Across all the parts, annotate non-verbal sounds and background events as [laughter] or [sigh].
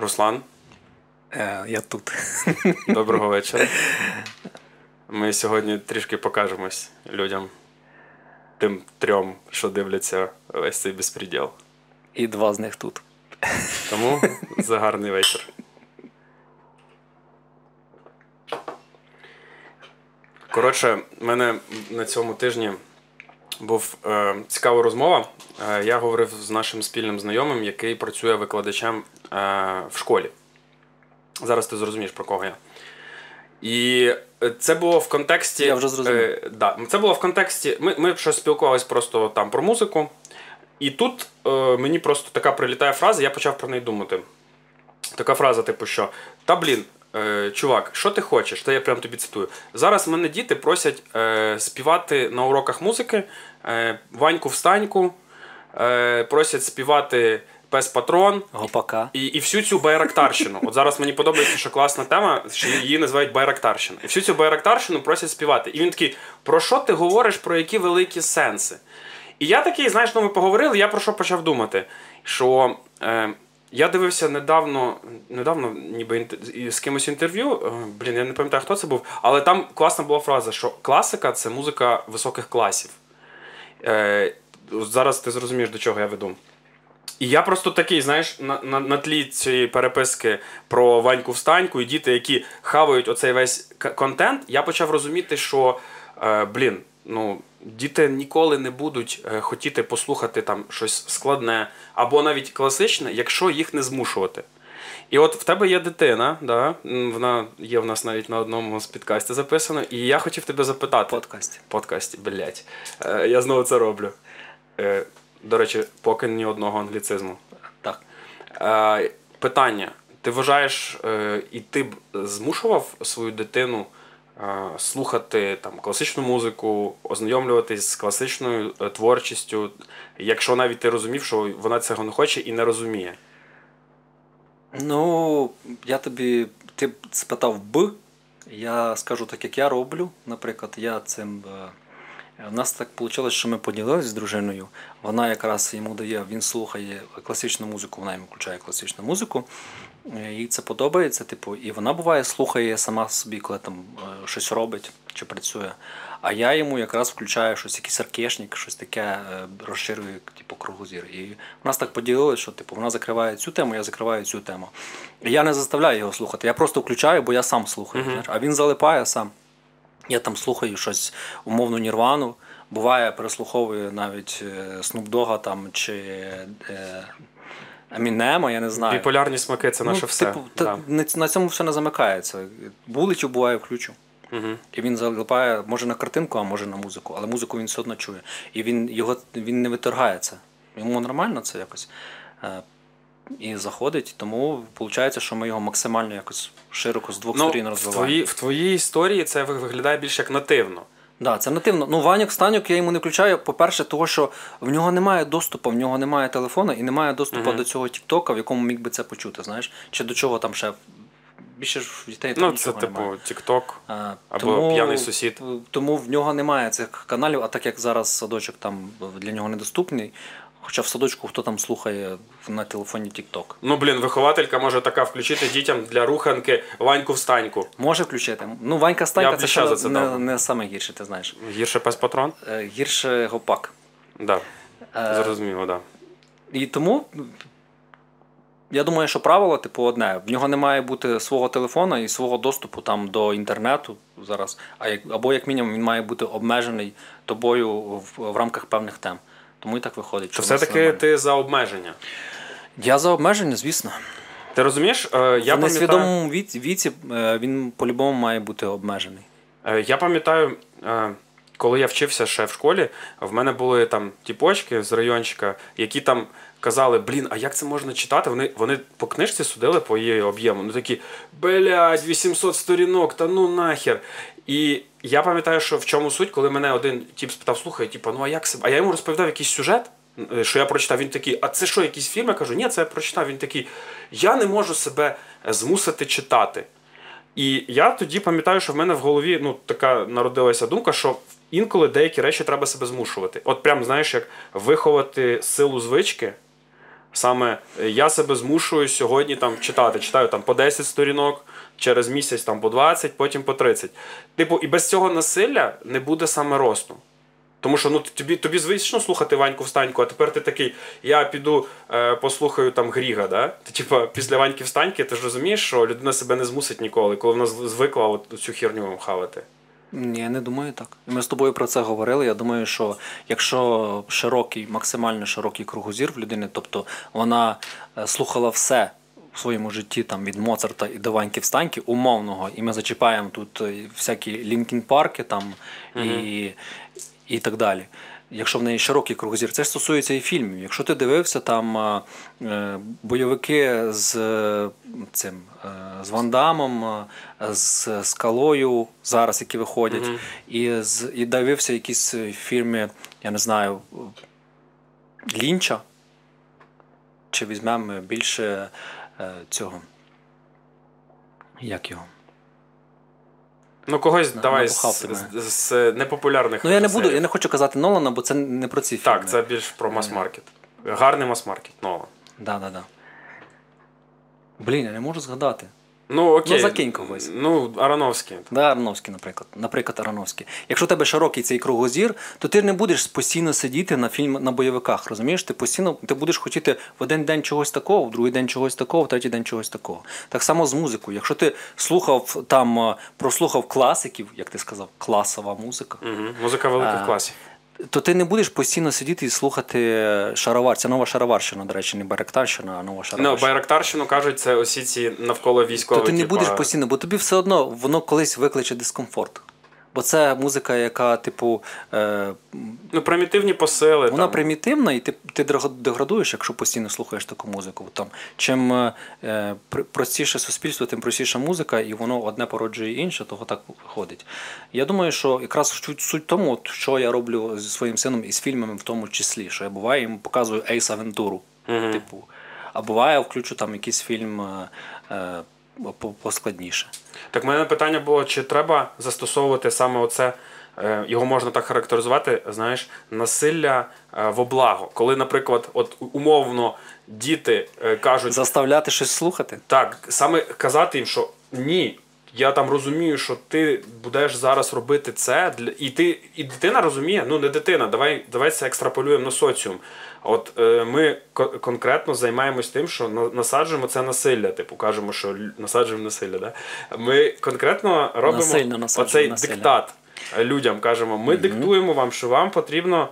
Руслан. Е, Я тут. [laughs] Доброго вечора. Ми сьогодні трішки покажемось людям, тим трьом, що дивляться весь цей безпреділ. І два з них тут. Тому за гарний вечір. Коротше, в мене на цьому тижні був е, цікава розмова. Е, я говорив з нашим спільним знайомим, який працює викладачем в школі. Зараз ти зрозумієш, про кого я. І це було в контексті. Я вже зрозумів. Е, да, це було в контексті. Ми, ми щось спілкувалися просто там про музику. І тут е, мені просто така прилітає фраза, я почав про неї думати. Така фраза, типу, що та блін, е, чувак, що ти хочеш? Та я прям тобі цитую. Зараз мене діти просять е, співати на уроках музики е, Ваньку встаньку, е, просять співати Пес Патрон. Гопака. І і всю цю байрактарщину. От зараз мені подобається, що класна тема, що її називають байрактарщина. І всю цю байрактарщину просять співати. І він такий: про що ти говориш, про які великі сенси? І я такий, знаєш, ну ми поговорили, я про що почав думати? Що е, я дивився недавно, недавно ніби з кимось інтерв'ю. е, Блін, я не пам'ятаю, хто це був, але там класна була фраза, що класика це музика високих класів. Е, зараз ти зрозумієш, до чого я веду. І я просто такий, знаєш, на, на, на тлі цієї переписки про Ваньку Встаньку і діти, які хавають оцей весь контент, я почав розуміти, що е, блін, ну. Діти ніколи не будуть е, хотіти послухати там щось складне або навіть класичне, якщо їх не змушувати. І от в тебе є дитина, да? вона є в нас навіть на одному з підкастів записано, і я хотів тебе запитати. Подкасті. Подкасті, блять. Е, я знову це роблю. Е, до речі, поки ні одного англіцизму. Так. Е, питання: ти вважаєш, е, і ти б змушував свою дитину е, слухати там класичну музику, ознайомлюватись з класичною е, творчістю, якщо навіть ти розумів, що вона цього не хоче і не розуміє? Ну, я тобі. Ти б спитав б. Я скажу так, як я роблю. Наприклад, я цим. е, У нас так вийшло, що ми поділилися з дружиною. Вона якраз йому дає, він слухає класичну музику, вона йому включає класичну музику. Е, Їй це подобається, типу, і вона буває слухає сама собі, коли там е, щось робить чи працює. А я йому якраз включаю щось, якийсь аркешник, щось таке е, розширює, типу, кругозір. І в нас так поділилися, що типу, вона закриває цю тему, я закриваю цю тему. І я не заставляю його слухати. Я просто включаю, бо я сам слухаю. знаєш. А він залипає сам. Я там слухаю щось умовну нірвану. Буває, переслуховую навіть е, Snoop Dogg там чи е, Емінема, я не знаю. Біполярні смаки це наше ну, все. Типу, да. на цьому все не замикається. Вулицю буває включу. Угу. І він залипає може на картинку, а може на музику, але музику він все одно чує. І він його він не виторгається. Йому нормально це якось. І заходить, тому виходить, що ми його максимально якось широко з двох сторін Ну, в, розвиваємо. твоїй, в твоїй історії це виглядає більш як нативно. Да, це нативно. Ну, Ванюк Станюк я йому не включаю. По-перше, того, що в нього немає доступу, в нього немає телефона і немає доступу до цього Тіктока, в якому міг би це почути, знаєш? Чи до чого там ще. Більше ж дітей Ну, це типу. А, Або п'яний сусід. Тому в нього немає цих каналів, а так як зараз садочок там для нього недоступний. Хоча в садочку хто там слухає на телефоні TikTok. Ну, блін, вихователька може така включити дітям для руханки Ваньку встаньку. Може включити. Ну, Ванька Станька це ще це не, не саме гірше, ти знаєш. Гірше пес патрон? Е, Гірше гопак. Да. Е, Зрозуміло, да. І тому я думаю, що правило, типу, одне: в нього не має бути свого телефона і свого доступу там до інтернету зараз. А як або як мінімум він має бути обмежений тобою в, в рамках певних тем. Тому і так виходить. То що все-таки ти за обмеження. я за обмеження, звісно. Ти розумієш? Е, Я в пам'ятаю, несвідомому віці, віці е, він по-любому має бути обмежений. е, я пам'ятаю, коли я вчився ще в школі, в мене були там тіпочки з райончика, які там казали, блін, а як це можна читати? Вони, вони по книжці судили по її об'єму. Ну такі, блядь, 800 сторінок, та ну нахер. І я пам'ятаю, що в чому суть, коли мене один тіп спитав, слухай, типу, ну а як це? А я йому розповідав якийсь сюжет, е, що я прочитав. Він такий, а це що, якийсь фільм? Я кажу, ні, це я прочитав. Він такий, я не можу себе е, змусити читати. І я тоді пам'ятаю, що в мене в голові ну, така народилася думка, що інколи деякі речі треба себе змушувати. От прям, знаєш, як виховати силу звички, Саме е, я себе змушую сьогодні там читати. Читаю там по 10 сторінок, через місяць там по 20, потім по 30. Типу, і без цього насилля не буде саме росту. Тому що ну тобі тобі звично слухати Ваньку Встаньку, а тепер ти такий, я піду е, послухаю там Гріга. да? Ти типу, після Ваньки Встаньки ти ж розумієш, що людина себе не змусить ніколи, коли вона звикла от цю херню хавати. Ні, я не думаю так. Ми з тобою про це говорили. Я думаю, що якщо широкий, максимально широкий кругозір в людини, тобто вона е, слухала все в своєму житті там від Моцарта і до Ваньки Встаньки, умовного, і ми зачіпаємо тут е, всякі лінкін парки там угу. і, і так далі. Якщо в неї широкий кругозір, це стосується і фільмів. Якщо ти дивився там е, бойовики з цим з Вандамом, з Скалою зараз, які виходять, mm-hmm. і з, і дивився якісь фільми, я не знаю, Лінча, чи візьмемо більше е, цього. Як його? Ну, когось на, давай з, з, з непопулярних. Ну, я не буду, я не хочу казати Нолана, бо це не про ці фільми. Так, це більш про мас-маркет. Гарний мас-маркет, Нолан. Да, да, да. Блін, я не можу згадати. Ну, окей. Ну, закинь когось. Ну, Ароновський. Да, Ароновський, наприклад. Наприклад, Ароновський. Якщо у тебе широкий цей кругозір, то ти не будеш постійно сидіти на фільм на бойовиках. Розумієш? Ти постійно ти будеш хотіти в один день чогось такого, в другий день чогось такого, в третій день чогось такого. Так само з музикою. Якщо ти слухав там, е, прослухав класиків, як ти сказав, класова музика. Угу. Музика великих а, класів то ти не будеш постійно сидіти і слухати шаровар. Це нова шароварщина, до речі, не Байрактарщина, а нова шароварщина. Ну, Байрактарщину кажуть, це усі ці навколо військових. То ти не будеш постійно, бо тобі все одно воно колись викличе дискомфорт. Бо це музика, яка, типу. Е, ну, примітивні посили. Вона там. примітивна, і ти ти деградуєш, якщо постійно слухаєш таку музику. Там, Чим е, простіше суспільство, тим простіша музика, і воно одне породжує інше, того так виходить. Я думаю, що якраз суть, тому, що я роблю зі своїм сином і з фільмами, в тому числі, що я буває, йому показую Ейс Авентуру. Угу. Типу. А буває, включу там якийсь фільм. Е, е поскладніше. Так, в мене питання було: чи треба застосовувати саме оце, е, його можна так характеризувати, знаєш, насилля е, в облаго. Коли, наприклад, от умовно діти е, кажуть. Заставляти щось слухати? Так, саме казати їм, що ні. Я там розумію, що ти будеш зараз робити це, і ти і дитина розуміє, ну не дитина, давай давай це екстраполюємо на соціум. От е, ми конкретно займаємось тим, що насаджуємо це насилля. Типу кажемо, що насаджуємо насилля. Да? Ми конкретно робимо Насильно оцей насилля. диктат людям. Кажемо, ми mm диктуємо вам, що вам потрібно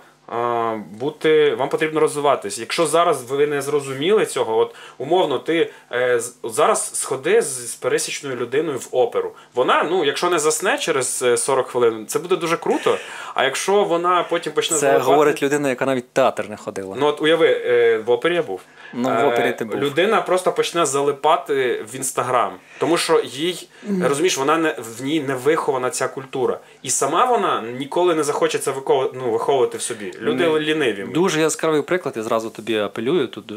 бути, вам потрібно розвиватись. Якщо зараз ви не зрозуміли цього, от умовно, ти е, зараз сходи з, з пересічною людиною в оперу. Вона, ну, якщо не засне через 40 е, хвилин, це буде дуже круто. А якщо вона потім почне Це залипати... говорить людина, яка навіть театр не ходила. Ну от уяви, е, в опері я був. Ну, в опері ти був. Людина просто почне залипати в інстаграм, тому що їй розумієш, вона не в ній не вихована ця культура, і сама вона ніколи не захоче це виховувати, ну, виховувати в собі. Люди не, ліниві. Дуже яскравий приклад. Я зразу тобі апелюю. Тут е,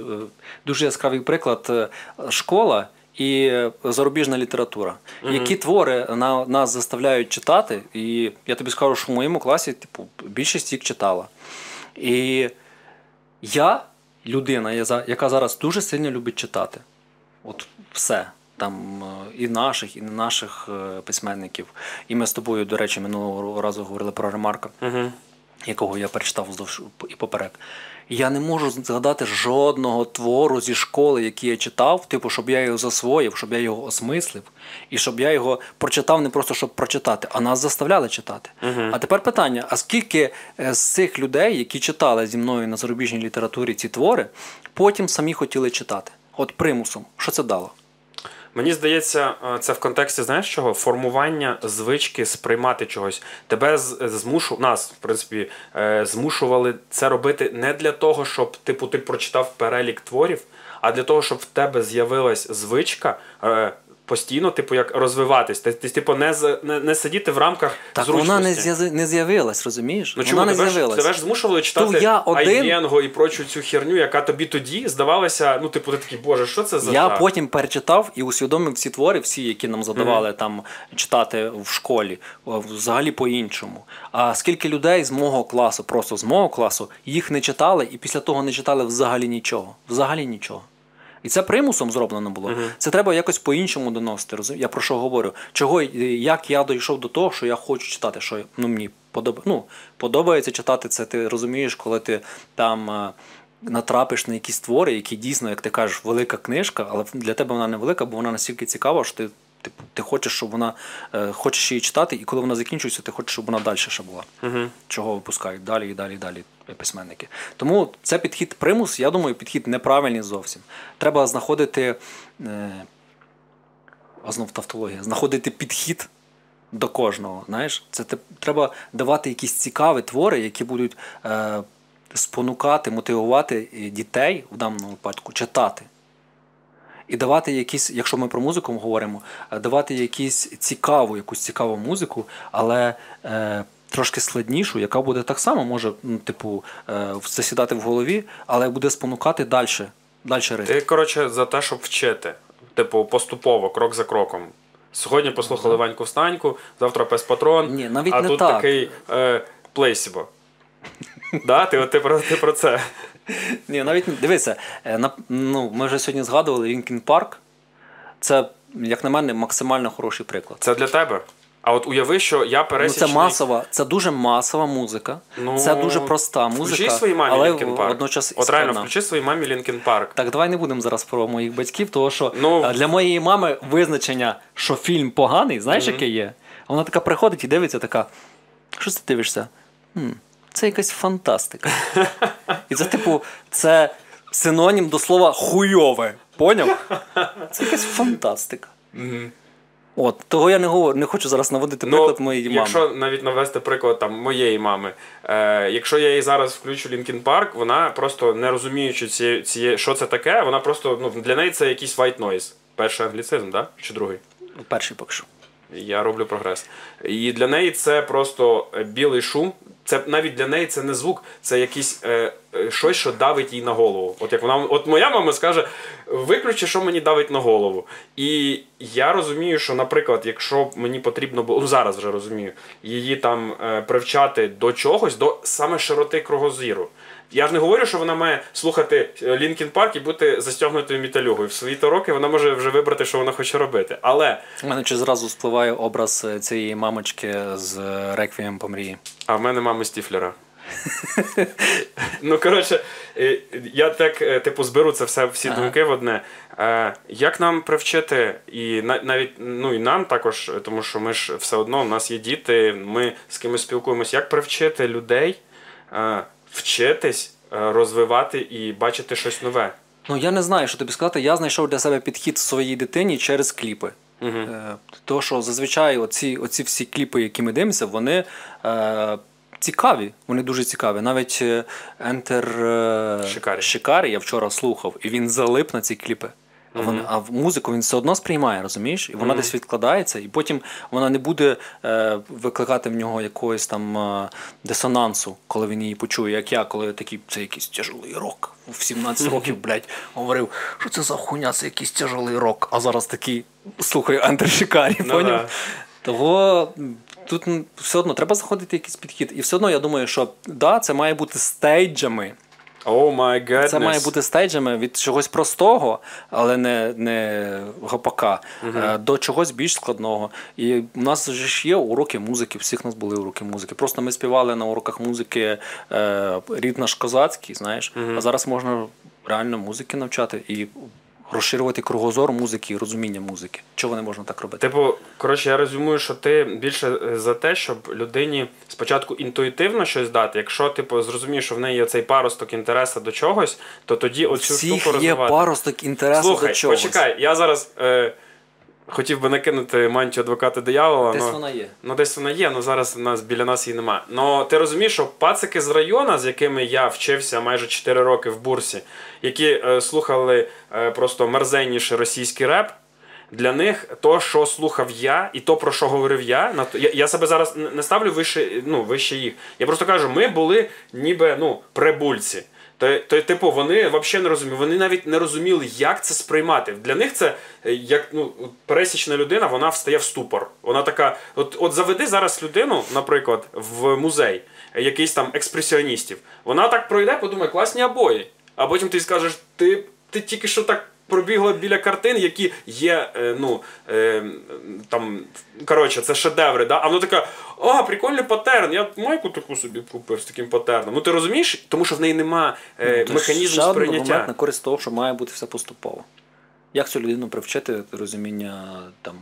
дуже яскравий приклад е, школа. І зарубіжна література, mm-hmm. які твори на нас заставляють читати, і я тобі скажу, що в моєму класі типу, більшість їх читала. І я людина, яка зараз дуже сильно любить читати. От все. Там е, і наших, і не наших письменників. І ми з тобою, до речі, минулого разу говорили про Ремарка, угу. Якого я перечитав вздовж і поперек. Я не можу згадати жодного твору зі школи, який я читав, типу, щоб я його засвоїв, щоб я його осмислив, і щоб я його прочитав не просто щоб прочитати, а нас заставляли читати. Uh-huh. А тепер питання: а скільки е, з цих людей, які читали зі мною на зарубіжній літературі ці твори, потім самі хотіли читати? От примусом, що це дало? Мені здається, е, це в контексті знаєш чого? Формування звички сприймати чогось. Тебе змушу нас, в принципі, е, змушували це робити не для того, щоб типу ти прочитав перелік творів, а для того, щоб в тебе з'явилась звичка. Постійно, типу, як розвиватись. Ти, ти типу, не, не, не сидіти в рамках Так зручності. вона не, з'яви- не з'явилась, розумієш? Ну чому вона не тебе ж, з'явилась. тебе ж змушували читати я один- Айвенго і прочу цю херню, яка тобі тоді здавалася, ну, типу, ти такий, боже, що це за Я жах? потім перечитав і усвідомив всі твори, всі, які нам задавали там читати в школі, взагалі по-іншому. А скільки людей з мого класу, просто з мого класу, їх не читали, і після того не читали взагалі нічого. Взагалі нічого. І це примусом зроблено було. Це треба якось по-іншому доносити. розумієш? Я про що говорю? Чого, е, як я дійшов до того, що я хочу читати, що ну, мені подоб... ну, подобається читати це. Ти розумієш, коли ти там. е, Натрапиш на якісь твори, які дійсно, як ти кажеш, велика книжка, але для тебе вона не велика, бо вона настільки цікава, що ти, ти, ти хочеш, щоб вона е, хочеш її читати, і коли вона закінчується, ти хочеш, щоб вона далі ще була. Угу. Чого випускають далі і далі і далі письменники. Тому це підхід примус, я думаю, підхід неправильний зовсім. Треба знаходити е, а знов тавтологія, знаходити підхід до кожного. Знаєш, це треба давати якісь цікаві твори, які будуть е, спонукати, мотивувати е, дітей в даному випадку читати. І давати якісь, якщо ми про музику говоримо, е, давати якісь цікаву, якусь цікаву музику, але е, трошки складнішу, яка буде так само, може, ну, типу, е, засідати в голові, але буде спонукати далі. Далі рити. Ти, коротше, за те, щоб вчити. Типу, поступово, крок за кроком. Сьогодні послухали Ваньку Встаньку, завтра пес патрон, Ні, навіть а не тут так. такий е, плейсібо. Да? Ти, ти, про, ти про це. Ні, навіть не- дивися, е, ну, ми вже сьогодні згадували Linkin Park. Це, як на мене, максимально хороший приклад. Це для тебе. А от уяви, що я Ну, це масова, це дуже масова музика. Ну, це дуже проста музика. Включи своїй мамі але Linkin Park. водночас От реально, включи своїй мамі Linkin Park. Так, давай не будемо зараз про моїх батьків, тому що Ну. е, для моєї мами визначення, що фільм поганий, знаєш, яке є? Вона така приходить і дивиться, така. Що ти дивишся? «М, це якась фантастика. І це, типу, це синонім до слова хуйове. Поняв? Це якась фантастика. От, того я не говорю, не хочу зараз наводити приклад моєї мами. Ну, якщо навіть навести приклад там моєї мами, е, якщо я їй зараз включу Linkin Park, вона просто не розуміючи цієї, цієї, що це таке, вона просто ну для неї це якийсь white noise. Перший англіцизм, да? Чи другий? Перший поки що. Я роблю прогрес. І для неї це просто білий шум. Це навіть для неї це не звук, це якийсь е, е, щось, що давить їй на голову. От як вона, от моя мама скаже: виключи, що мені давить на голову. І я розумію, що, наприклад, якщо мені потрібно було ну, зараз вже розумію, її там е, привчати до чогось, до саме широти кругозіру. Я ж не говорю, що вона має слухати Лінкін Парк і бути застягнутою міталюгою. В свої то роки вона може вже вибрати, що вона хоче робити. Але У мене чи зразу спливає образ е, цієї мамочки з е, Реквієм по мрії. А в мене мами Стіфлера. [laughs] ну, коротше, е, я так, е, типу, зберу це все, всі Ага. думки в одне. Е, Як нам привчити, і на- навіть ну, і нам також, е, тому що ми ж все одно, у нас є діти, ми з кимось спілкуємося, як привчити людей е, вчитись, е, розвивати і бачити щось нове. Ну я не знаю, що тобі сказати. Я знайшов для себе підхід своїй дитині через кліпи. Угу. Тому що зазвичай оці, оці всі кліпи, які ми дивимося, вони е, цікаві. Вони дуже цікаві. Навіть е, Enter е, Шикарі. Шикарі я вчора слухав, і він залип на ці кліпи. А, вон- а в музику він все одно сприймає, розумієш? І вона десь відкладається, і потім вона не буде е, викликати в нього якогось там е, дисонансу, коли він її почує, як я, коли такий це якийсь тяжелий рок. В 17 [laughs] років, блядь, говорив, що це за хуйня, це якийсь тяжелий рок. А зараз такий слухаю Антер Шикарі, Ну поняв? да. Того тут все одно треба знаходити якийсь підхід. І все одно я думаю, що да, це має бути стейджами. О my goodness. Це має бути стейджами від чогось простого, але не, не гопака, е, до чогось більш складного. І у нас ж є уроки музики, всіх нас були уроки музики. Просто ми співали на уроках музики е, рід наш козацький, знаєш, а зараз можна реально музики навчати і розширювати кругозор музики і розуміння музики. Чого не можна так робити? Типу, коротше, я розумію, що ти більше е, за те, щоб людині спочатку інтуїтивно щось дати. Якщо типу зрозумієш, що в неї є цей паросток інтересу до чогось, то тоді оцю Всіх штуку є паросток інтересу Слухай, до чогось. почекай, я зараз е, хотів би накинути мантію адвоката диявола. Десь но... вона є. Ну, десь вона є, але зараз нас біля нас її нема. Ну ти розумієш, що пацики з району, з якими я вчився майже 4 роки в бурсі, які е, слухали е, просто мерзенніший російський реп. Для них то, що слухав я, і то, про що говорив я, на я, я себе зараз не ставлю вище, ну, вище їх. Я просто кажу, ми були ніби ну, прибульці. То, типу, вони взагалі не розуміли, вони навіть не розуміли, як це сприймати. Для них це е, як ну, пересічна людина, вона встає в ступор. Вона така, от от заведи зараз людину, наприклад, в музей е, якийсь там експресіоністів. Вона так пройде, подумає, класні обої. А потім ти скажеш, ти, ти тільки що так пробігла біля картин, які є, е, ну, е, там, коротше, це шедеври, да? а вона така, а, прикольний патерн, я майку таку собі купив з таким патерном. Ну ти розумієш, тому що в неї нема е, Ну, механізму сприйняття. аргумент на користь того, що має бути все поступово. Як цю людину привчити розуміння там,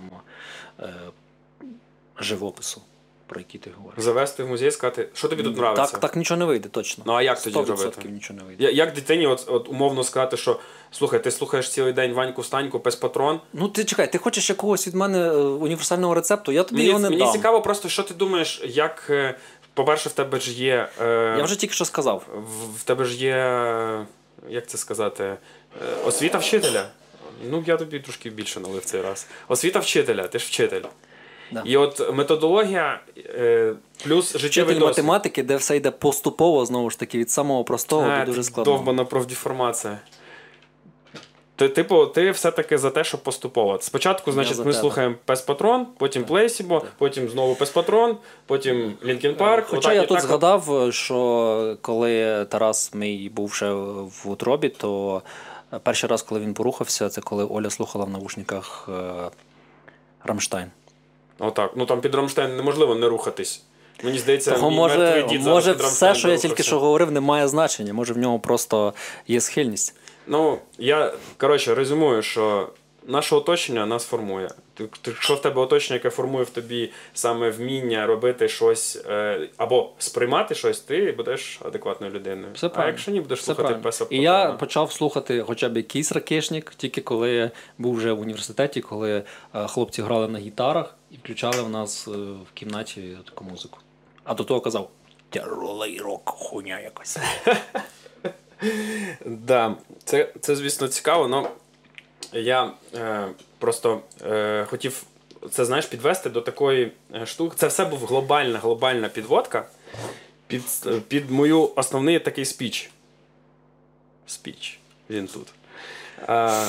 живопису, про який ти говориш? Завести в музей, сказати, що тобі тут подобається? Так, так нічого не вийде, точно. Ну а як тоді 100% робити? нічого не вийде. Я- Як дитині от, от умовно сказати, що слухай, ти слухаєш цілий день Ваньку Станьку без патрон. Ну ти чекай, ти хочеш якогось від мене е, універсального рецепту, я тобі Мені, його не мені дам. цікаво, просто що ти думаєш, як. е, По-перше, в тебе ж є. Е, Я вже тільки що сказав. в, в тебе ж є. е, Як це сказати? е, Освіта вчителя. Ну, я тобі трошки більше налив цей раз. Освіта вчителя, ти ж вчитель. Да. І от методологія е, плюс життєвий досвід. математики, де все йде поступово, знову ж таки, від самого простого Е, до дуже складного. Довбана профдеформація. Ти, типу, ти все-таки за те, щоб поступово. Спочатку, значить, ми слухаємо Пес-Патрон, потім Плейсібо, потім знову Пес-Патрон, потім Лінкін Парк. Хоча отак я тут так. згадав, що коли Тарас мій був ще в утробі, то перший раз, коли він порухався, це коли Оля слухала в навушниках е, Рамштайн. Отак. Ну там під Рамштайн неможливо не рухатись. Мені здається, Того може, дід може все, що я тільки що говорив, не має значення. Може в нього просто є схильність. Ну, я коротше резюмую, що наше оточення нас формує. Якщо в тебе оточення, яке формує в тобі саме вміння робити щось е, або сприймати щось, ти будеш адекватною людиною. Все а правильно. якщо ні, будеш Все слухати правильно. песа І я почав слухати хоча б якийсь ракешник, тільки коли був вже в університеті, коли е, хлопці грали на гітарах і включали в нас е, в кімнаті таку музику. А до того казав: тяжелий рок, хуйня якась. [laughs] Да, це, це звісно цікаво, але я е, просто е, хотів це знаєш, підвести до такої е, штуки. Це все був глобальна, глобальна підводка під, під мою основний такий спіч. Спіч. Він тут. Е,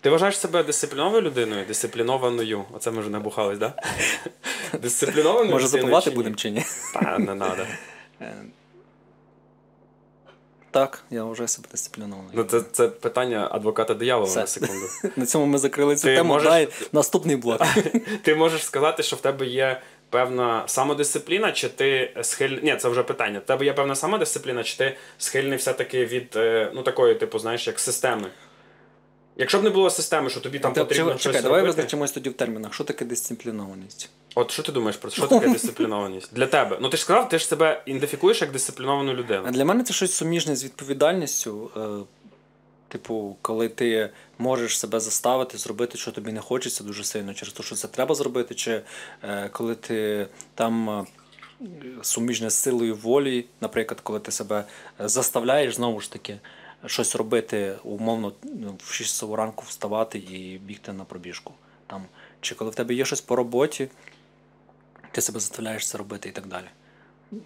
ти вважаєш себе дисциплінованою людиною? Дисциплінованою. Оце ми вже набухались, так? Да? [laughs] Дисциплінованою Може, запивати будемо чи ні? Та, не треба. Так, я вважаю себе дисциплінований. Ну, це, це питання адвоката диявола Все. на секунду. [laughs] На цьому ми закрили цю Ти тему. можеш- Дай наступний блок. [laughs] Ти можеш сказати, що в тебе є певна самодисципліна, чи ти схильний. Ні, це вже питання. В тебе є певна самодисципліна, чи ти схильний все-таки від е, ну такої, типу, знаєш, як системи. Якщо б не було системи, що тобі там Та, потрібно чекай, щось давай робити. визначимось тоді в термінах. Що таке дисциплінованість? От що ти думаєш про це? Що таке [laughs] дисциплінованість? Для тебе. Ну ти ж сказав, ти ж себе ідентифікуєш як дисципліновану людину. А для мене це щось суміжне з відповідальністю. Е, Типу, коли ти можеш себе заставити зробити, що тобі не хочеться дуже сильно, через те, що це треба зробити, чи е, коли ти там е, суміжне з силою волі, наприклад, коли ти себе заставляєш знову ж таки щось робити, умовно ну, в 6 ранку вставати і бігти на пробіжку. Там, чи коли в тебе є щось по роботі, ти себе заставляєш це робити і так далі.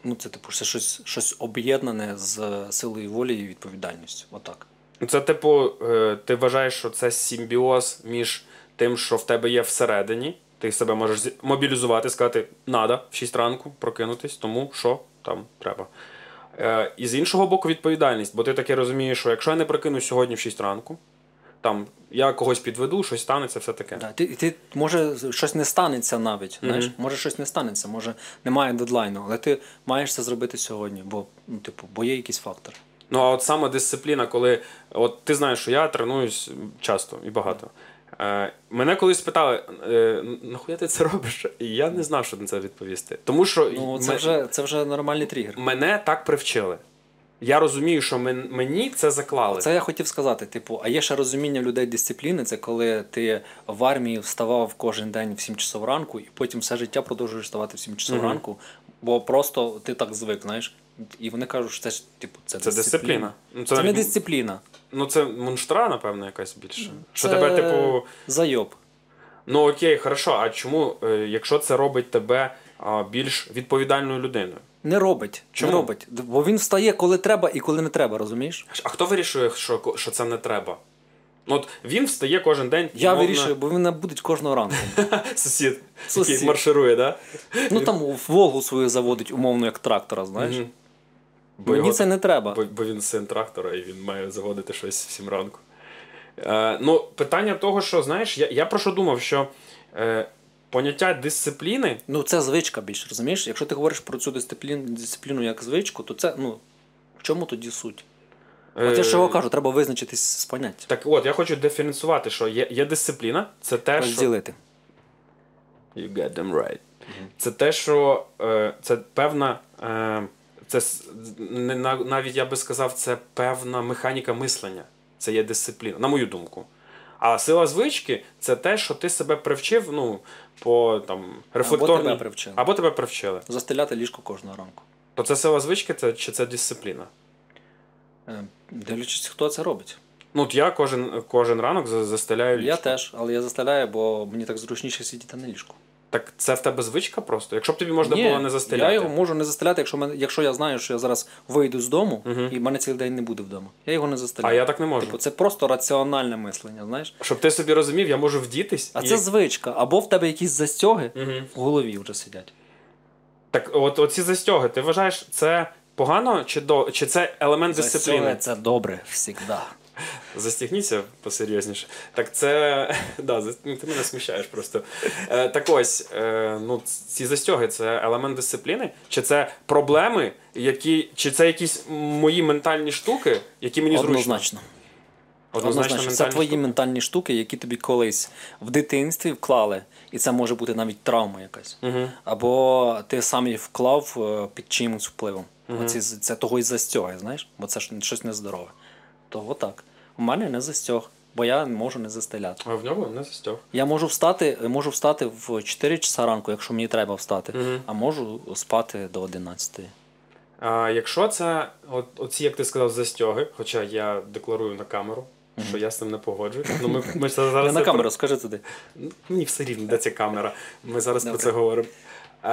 Ну, це типу, це щось, щось об'єднане з силою волі і відповідальністю. Отак. Ну, Це, типу, е, ти вважаєш, що це симбіоз між тим, що в тебе є всередині. Ти себе можеш мобілізувати, сказати, надо в 6 ранку прокинутись, тому що там треба. Е, І з іншого боку, відповідальність, бо ти таки розумієш, що якщо я не прокинусь сьогодні в 6 ранку, там я когось підведу, щось станеться, все таке. Да, ти, ти може щось не станеться навіть. Знаєш, може щось не станеться, може немає дедлайну, але ти маєш це зробити сьогодні, бо ну, типу, бо є якийсь фактор. Ну, а от саме дисципліна, коли от ти знаєш, що я тренуюсь часто і багато. Е, мене колись питали, е, нахуя ти це робиш? І я не знав, що на це відповісти. Тому що Ну, це ме- вже це вже нормальний тригер. мене так привчили. Я розумію, що мен- мені це заклали. Це я хотів сказати. Типу, а є ще розуміння людей дисципліни, це коли ти в армії вставав кожен день в 7 часов ранку, і потім все життя продовжуєш вставати в 7 часов Мгм. ранку, бо просто ти так звик, знаєш. І вони кажуть, що це ж типу це, Це дисципліна. Ну, Це, це- не дисципліна. Ну, це мунштра, напевно, якась більше. Що тебе, типу. Зайоб. Ну окей, хорошо. А чому, е, якщо це робить тебе більш відповідальною людиною? Не робить. Чому? Не робить. Бо він встає, коли треба і коли не треба, розумієш? А хто вирішує, що, що це не треба? Ну, От він встає кожен день. Я умовно, вирішую, бо він не буде кожного ранку. Сусід, [laughs] Сусід. який марширує, да? Ну там Волгу свою заводить, умовно, як трактора, знаєш. Мгм. Бо Мені його- це не треба. Бо, бо він син трактора і він має заводити щось в сім ранку. Е, ну, питання того, що, знаєш, я, я про що думав, що е, поняття дисципліни. Ну, це звичка більше, розумієш? Якщо ти говориш про цю дисципліну, дисципліну як звичку, то це, ну, в чому тоді суть? От я ж е, кажу, треба визначитись з поняттям. Так от, я хочу диференціювати, що є, є дисципліна, це те, що. Розділити. You got them right. Це те, що е, це певна. Е, це не, навіть я би сказав, це певна механіка мислення. Це є дисципліна, на мою думку. А сила звички це те, що ти себе привчив, ну, по там рефлекторній... тебе привчили. Або тебе привчили. Застеляти ліжко кожного ранку. То це сила звички, це, чи це дисципліна? Е, Дивлячись, хто це робить. Ну, от я кожен, кожен ранок застеляю ліжко. Я теж, але я застеляю, бо мені так зручніше сидіти на ліжку. Так це в тебе звичка просто? Якщо б тобі можна Ні, було не застеляти. Я його можу не застеляти, якщо, мене, якщо я знаю, що я зараз вийду з дому Мгм. і в мене цілий день не буде вдома. Я його не застеляю. А я так не можу. Типу, це просто раціональне мислення, знаєш? Щоб ти собі розумів, я можу вдітись. А і... це звичка. Або в тебе якісь застьоги Мгм. в голові вже сидять. Так, от оці застяги, ти вважаєш, це погано чи до чи це елемент дисципліни? Це добре завжди. [laughs] Застігніться посерйозніше. Так це. [laughs] Да, ну, ти мене сміщаєш просто. Е, так ось, е, ну, ці застяги це елемент дисципліни? Чи це проблеми, які. Чи це якісь мої ментальні штуки, які мені зручно? Однозначно. Однозначно, Однозначно. Це твої штуки. ментальні штуки, які тобі колись в дитинстві вклали. І це може бути навіть травма якась. Мгм. Або ти сам її вклав е, під чимось впливом. Оці, це того і застьоги, знаєш? Бо це ж щось нездорове. Того так. У мене не застьог, бо я можу не застеляти. А в нього не застяг. Я можу встати, можу встати в 4 часа ранку, якщо мені треба встати, Мгм. а можу спати до 11. А якщо це, от, оці, як ти сказав, застяги, хоча я декларую на камеру, що я з цим не погоджуюсь. Ну, ми, ми зараз Я на камеру, скажи туди. Мені все рівно, де ця камера. Ми зараз про це говоримо. Е,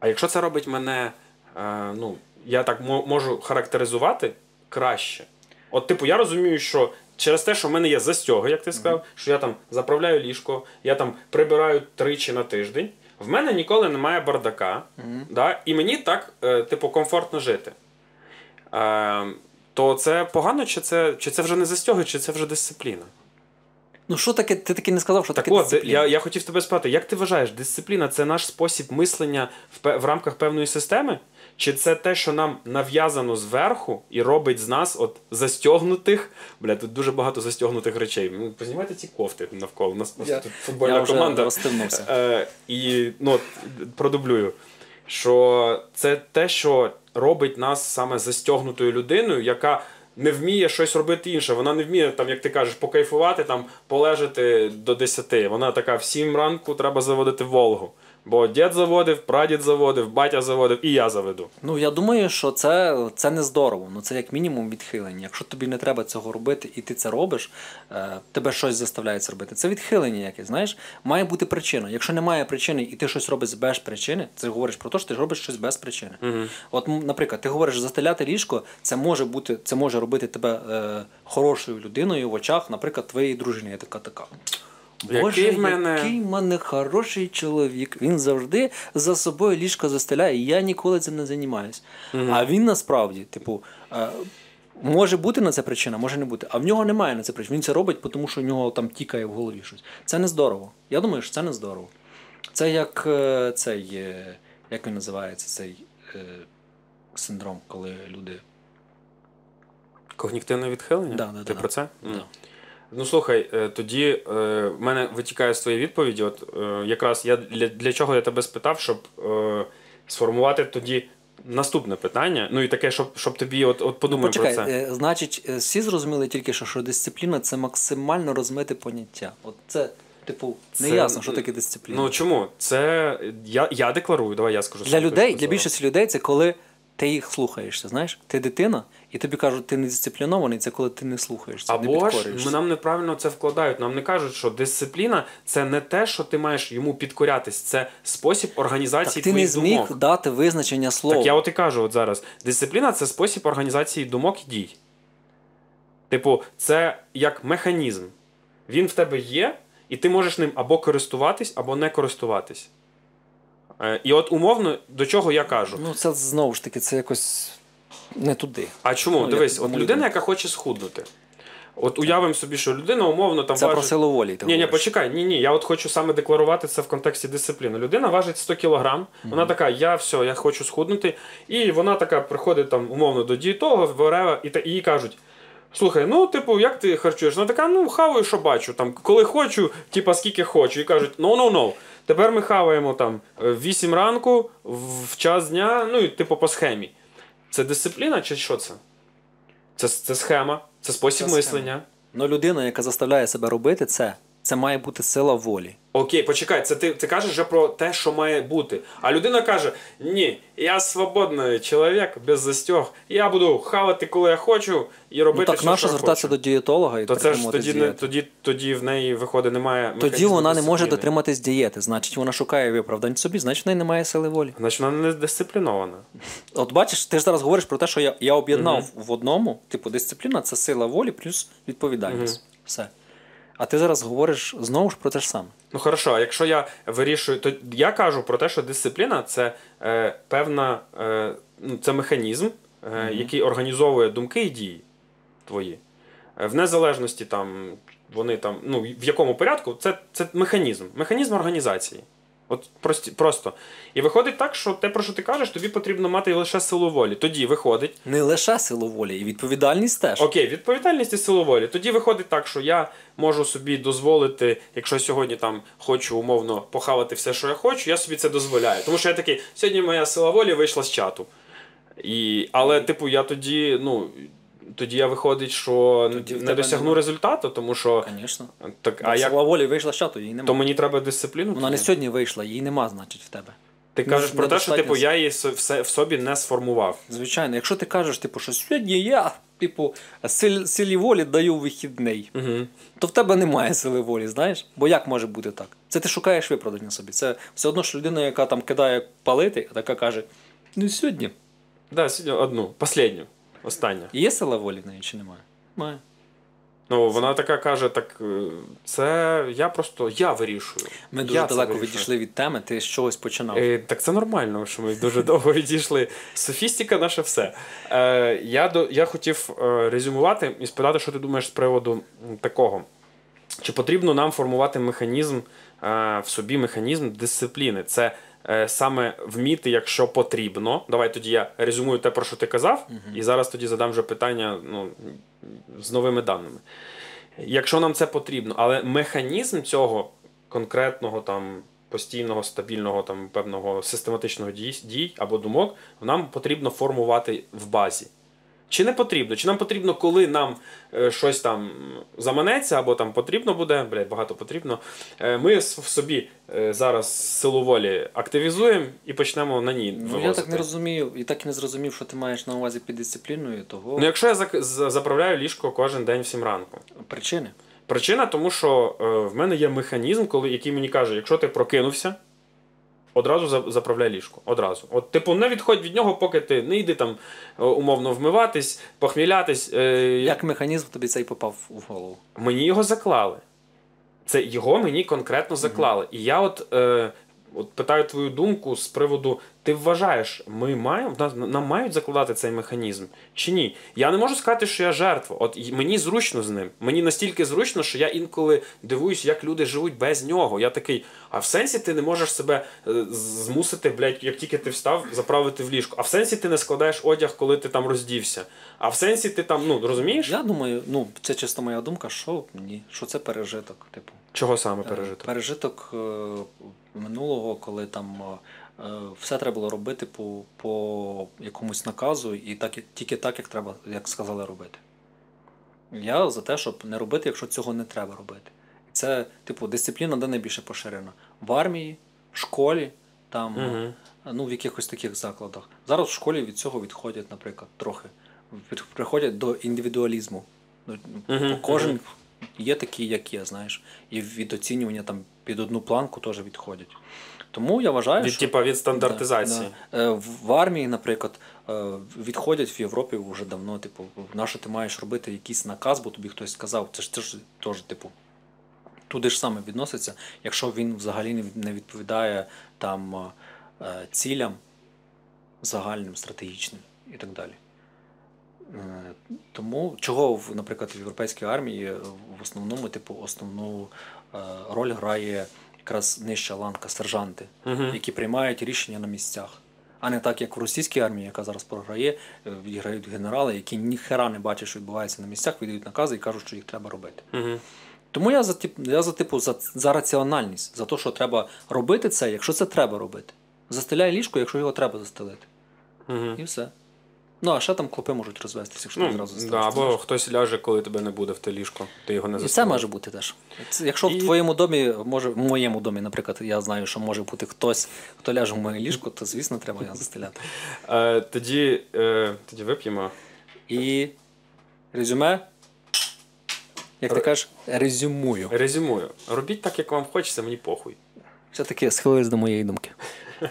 а якщо це робить мене, е, ну, я так мо- можу характеризувати краще. От, типу, я розумію, що через те, що в мене є застяги, як ти сказав, що я там заправляю ліжко, я там прибираю тричі на тиждень, в мене ніколи немає бардака, да, і мені так, е, типу, комфортно жити. Е, то це погано, чи це, чи це вже не застяги, чи це вже дисципліна? Ну що таке, ти таки не сказав, що Так таке от, дисципліна? я, я хотів тебе спитати, як ти вважаєш, дисципліна це наш спосіб мислення в, в рамках певної системи? Чи це те, що нам нав'язано зверху і робить з нас от застягнутих? Бля, тут дуже багато застягнутих речей. Ну, Познімайте ці кофти навколо. У нас просто Я- тут футбольна я команда. розстебнувся. Е, і ну, продублюю, що це те, що робить нас саме застягнутою людиною, яка не вміє щось робити інше. Вона не вміє, там, як ти кажеш, покайфувати, там, полежати до 10. Вона така в 7 ранку треба заводити Волгу. Бо дід заводив, прадід заводив, батя заводив, і я заведу. Ну я думаю, що це, це не здорово. Ну це як мінімум відхилення. Якщо тобі не треба цього робити, і ти це робиш, е, тебе щось заставляє це робити. Це відхилення якесь. Знаєш, має бути причина. Якщо немає причини, і ти щось робиш без причини, це говориш про те, що ти робиш щось без причини. От, наприклад, ти говориш, застеляти ліжко, це може бути, це може робити тебе е, хорошою людиною в очах, наприклад, твоєї дружини. Я така така. Який Боже, в мене- який в мене хороший чоловік. Він завжди за собою ліжко застеляє, і я ніколи цим не займаюся. А він насправді, типу, е, може бути на це причина, може не бути. А в нього немає на це причин. Він це робить, тому що в нього там тікає в голові щось. Це не здорово. Я думаю, що це не здорово. Це як е, цей, е, як він називається, цей синдром, коли люди. Когнітивне відхилення? Да, да, ти да, про це? Да. Ну слухай, е, тоді е, в мене витікає з твоєї відповіді. От е, якраз я для, для чого я тебе спитав, щоб е, сформувати тоді наступне питання. Ну і таке, щоб, щоб тобі от, от подумай Почекай, про це. значить, всі зрозуміли тільки що, що дисципліна це максимально розмите поняття. От це, типу, не Це- ясно, що таке дисципліна. Ну чому? Це я, я декларую, давай я скажу. для людей, для більшості людей, це коли ти їх слухаєшся. Знаєш, ти дитина, і тобі кажуть, ти не дисциплінований, це коли ти не слухаєшся. не ж нам неправильно це вкладають. Нам не кажуть, що дисципліна це не те, що ти маєш йому підкорятись, це спосіб організації Так ти не зміг думок. дати визначення слова. Так я от і кажу от зараз. Дисципліна це спосіб організації думок і дій. Типу, це як механізм. Він в тебе є, і ти можеш ним або користуватись, або не користуватись. Е, І от умовно, до чого я кажу. Ну, це знову ж таки, це якось не туди. А чому? Ну, Дивись, от людина, яка хоче схуднути. От уявимо собі, що людина умовно там Це про важить... силу волі. Ти Ні, ні, почекай, ні, ні. Я от хочу саме декларувати це в контексті дисципліни. Людина важить 100 кілограм, вона така, я все, я хочу схуднути. І вона така приходить там умовно до дієтолога, варева, і, та, і їй кажуть. Слухай, ну, типу, як ти харчуєш? Вона така, ну, хаваю, що бачу. Там, коли хочу, типа скільки хочу. І кажуть, ну, ну, ну. Тепер ми хаваємо там в 8 ранку, в в час дня, ну і типу по схемі. Це дисципліна чи що це? Це, це схема, це спосіб Це мислення. Ну, людина, яка заставляє себе робити це, це має бути сила волі. Окей, почекай, це ти, ти кажеш вже про те, що має бути. А людина каже: ні, я свободний чоловік без застьог, я буду хавати, коли я хочу, і робити. ну так що звертатися хочу. до дієтолога і То це ж тоді, не, тоді, тоді в неї виходить, немає. Тоді вона не може дотриматись дієти, значить вона шукає виправдань собі, значить в неї немає сили волі. Значить, вона не дисциплінована. От бачиш, ти ж зараз говориш про те, що я, я об'єднав в одному, типу, дисципліна це сила волі плюс відповідальність. Все. А ти зараз говориш знову ж про те ж саме. Ну хорошо, а якщо я вирішую, то я кажу про те, що дисципліна це е, певна, е, ну, це механізм, е, який організовує думки і дії твої. Е, в незалежності там вони там, ну в якому порядку, це, це механізм, механізм організації. От прості, просто. І виходить так, що те, про що ти кажеш, тобі потрібно мати лише силу волі. Тоді виходить, Не лише силу волі, і відповідальність теж. Окей, відповідальність і силу волі. Тоді виходить так, що я можу собі дозволити, якщо сьогодні там хочу умовно похавати все, що я хочу, я собі це дозволяю. Тому що я такий, сьогодні моя сила волі вийшла з чату. І, але, типу, я тоді, ну. Тоді я виходить, що Тоді не досягну нема. результату, тому що Звісно. так, А як волі вийшла з чату, її немає. то мені треба дисципліну. Вона не сьогодні вийшла, її нема, значить, в тебе. Ти не- кажеш про те, що типу я її все- в собі не сформував. Звичайно, якщо ти кажеш, типу, що сьогодні я, типу, сил, силі волі даю вихідний, Угу. то в тебе немає сили волі, знаєш? Бо як може бути так? Це ти шукаєш виправдання собі. Це все одно що людина, яка там кидає палити, а така каже: ну сьогодні. Да, сьогодні одну, останню, остання. Є сила волі в неї чи немає? Має. Ну, вона така каже: так е, це я просто я вирішую. Ми дуже це далеко відійшли від теми, ти з чогось починав. Е, так це нормально, що ми дуже довго відійшли. Софістика наше все. Е, я, до, я хотів е, резюмувати і спитати, що ти думаєш з приводу такого. Чи потрібно нам формувати механізм е, в собі механізм дисципліни? Це саме вміти, якщо потрібно. Давай тоді я резюмую те, про що ти казав, і зараз тоді задам вже питання ну, з новими даними. Якщо нам це потрібно, але механізм цього конкретного там постійного, стабільного, там певного систематичного дій, дій або думок, нам потрібно формувати в базі. Чи не потрібно? Чи нам потрібно, коли нам е, щось там заманеться, або там потрібно буде, блядь, багато потрібно. Е, ми в собі е, зараз силу волі активізуємо і почнемо на ній. Ну, я так не розумію, і так і не зрозумів, що ти маєш на увазі під дисципліною, того Ну, якщо я заправляю ліжко кожен день в 7 ранку. причини. Причина, тому що в мене є механізм, коли, який мені каже, якщо ти прокинувся, одразу заправляй ліжко. Одразу. От, типу, не відходь від нього, поки ти не йди там е, умовно вмиватись, похмілятись. Е, Як механізм тобі цей попав в голову? Мені його заклали. Це його мені конкретно заклали. І я от, е, от питаю твою думку з приводу: ти вважаєш, ми маємо нам, нам мають закладати цей механізм чи ні? Я не можу сказати, що я жертва. От мені зручно з ним. Мені настільки зручно, що я інколи дивуюсь, як люди живуть без нього. Я такий, а в сенсі ти не можеш себе е, змусити, блядь, як тільки ти встав, заправити в ліжко. А в сенсі ти не складаєш одяг, коли ти там роздівся. А в сенсі ти там, ну розумієш? Я думаю, ну це чисто моя думка, що ні, що це пережиток. Типу, Чого саме пережити? пережиток е, минулого, коли там е, е, все треба було робити по, по якомусь наказу, і так тільки так, як треба, як сказали робити. Я за те, щоб не робити, якщо цього не треба робити. Це, типу, дисципліна де найбільше поширена. В армії, в школі, там Мгм. ну, в якихось таких закладах. Зараз в школі від цього відходять, наприклад, трохи. Приходять до індивідуалізму. Мгм, Кожен є такий, як є, знаєш. І від оцінювання там під одну планку теж відходять. Тому я вважаю, Від, що типа, від стандартизації. Да, да. Е, В армії, наприклад, е, відходять в Європі вже давно. Типу, на що ти маєш робити якийсь наказ, бо тобі хтось сказав. Це ж це ж теж, типу, туди ж саме відноситься, якщо він взагалі не відповідає там е, цілям загальним, стратегічним і так далі. Тому чого, наприклад, в європейській армії в основному, типу, основну роль грає якраз нижча ланка сержанти, Мгм. які приймають рішення на місцях. А не так, як в російській армії, яка зараз програє, е, відіграють генерали, які ніхера не бачать, що відбувається на місцях, віддають накази і кажуть, що їх треба робити. Мгм. Тому я за тип, я за типу за, за раціональність, за те, що треба робити це, якщо це треба робити. Застеляй ліжко, якщо його треба застелити. Мгм. І все. Ну, а ще там клопи можуть розвестися, якщо ти Ну, зразу да, застелиш. або хтось ляже, коли тебе не буде в те ліжко, ти його не І це може бути теж. Це, якщо І- в твоєму домі, може, в моєму домі, наприклад, я знаю, що може бути хтось, хто ляже в моє ліжко, то звісно треба його застеляти. [laughs] Е, тоді, е, тоді вип'ємо. І резюме. Як ти Ре- кажеш, резюмую. Резюмую. Робіть так, як вам хочеться, мені похуй. Все-таки схилились до моєї думки. [laughs]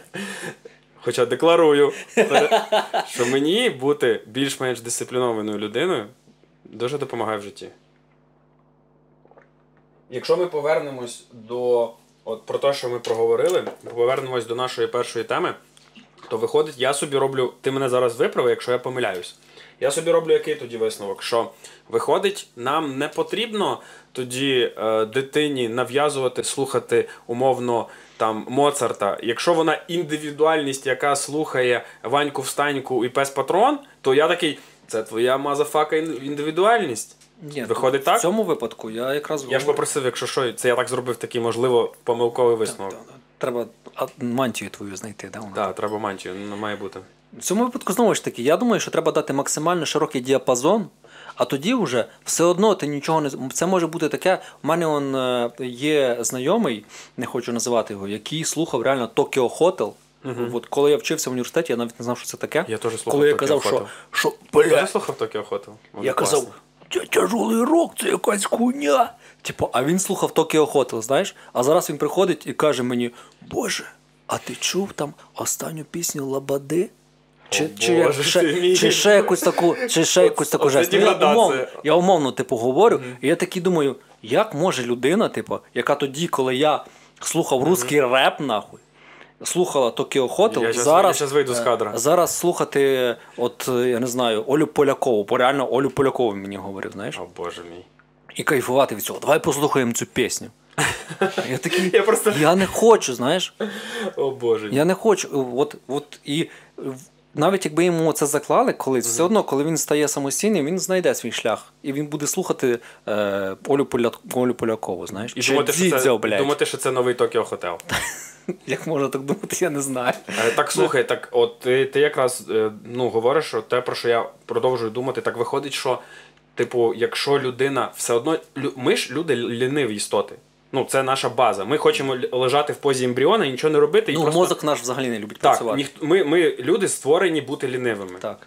Хоча декларую, [laughs] що мені бути більш-менш дисциплінованою людиною дуже допомагає в житті. Якщо ми повернемось до от про те, що ми проговорили, повернемось до нашої першої теми, то виходить, я собі роблю. Ти мене зараз виправи, якщо я помиляюсь. Я собі роблю який тоді висновок? Що виходить, нам не потрібно тоді е, дитині нав'язувати, слухати умовно там Моцарта. Якщо вона індивідуальність, яка слухає Ваньку Встаньку і Пес Патрон, то я такий, це твоя мазафака індивідуальність. Ні, Виходить в цьому випадку я якраз Я ж попросив, якщо що, це я так зробив такий, можливо, помилковий висновок. Та- та- Треба мантію твою знайти, вона? Так, треба мантію, ну, має бути. В цьому випадку знову ж таки, я думаю, що треба дати максимально широкий діапазон, а тоді вже все одно ти нічого не це може бути таке. У мене он е, є знайомий, не хочу називати його, який слухав реально Tokyo Hotel. От коли я вчився в університеті, я навіть не знав, що це таке. Я теж слухав коли я казав, що, Hotel. що Я бля, слухав Токіо Хотел. я казав, «Тя- тяжелий рок, це якась хуйня. Типу, а він слухав Tokyo Hotel, знаєш? А зараз він приходить і каже мені: Боже, а ти чув там останню пісню Лабади? Чи, О, чи, Боже ще, чи ще якусь таку, чи ще якусь таку оце жесть. Ну, я, умовно, я умовно типу, говорю, і я такий думаю, як може людина, типу, яка тоді, коли я слухав русський реп, нахуй, слухала Tokyo Hotel, Я зараз, я вийду з е, кадра. зараз слухати, от, е, я не знаю, Олю Полякову, бо реально Олю Полякову мені говорив, знаєш, О боже мій. і кайфувати від цього. Давай послухаємо цю пісню. [laughs] Я такий, Я просто. я не хочу, знаєш. О боже. Я не хочу. От, от і навіть якби йому це заклали колись, все одно, коли він стає самостійним, він знайде свій шлях. І він буде слухати е, Олю, Поля... Олю Полякову, знаєш. І думати, що це, блядь. думати, що це новий Токіо Хотел. [laughs] Як можна так думати, я не знаю. Е, Так слухай, так от ти, ти якраз е, ну, говориш, що те, про що я продовжую думати, так виходить, що, типу, якщо людина все одно. Ми ж люди ліниві істоти. Ну, це наша база. Ми хочемо лежати в позі ембріона і нічого не робити. І Ну, просто... мозок наш взагалі не любить Так, працювати. ніхто, ми, ми люди створені бути лінивими. Так.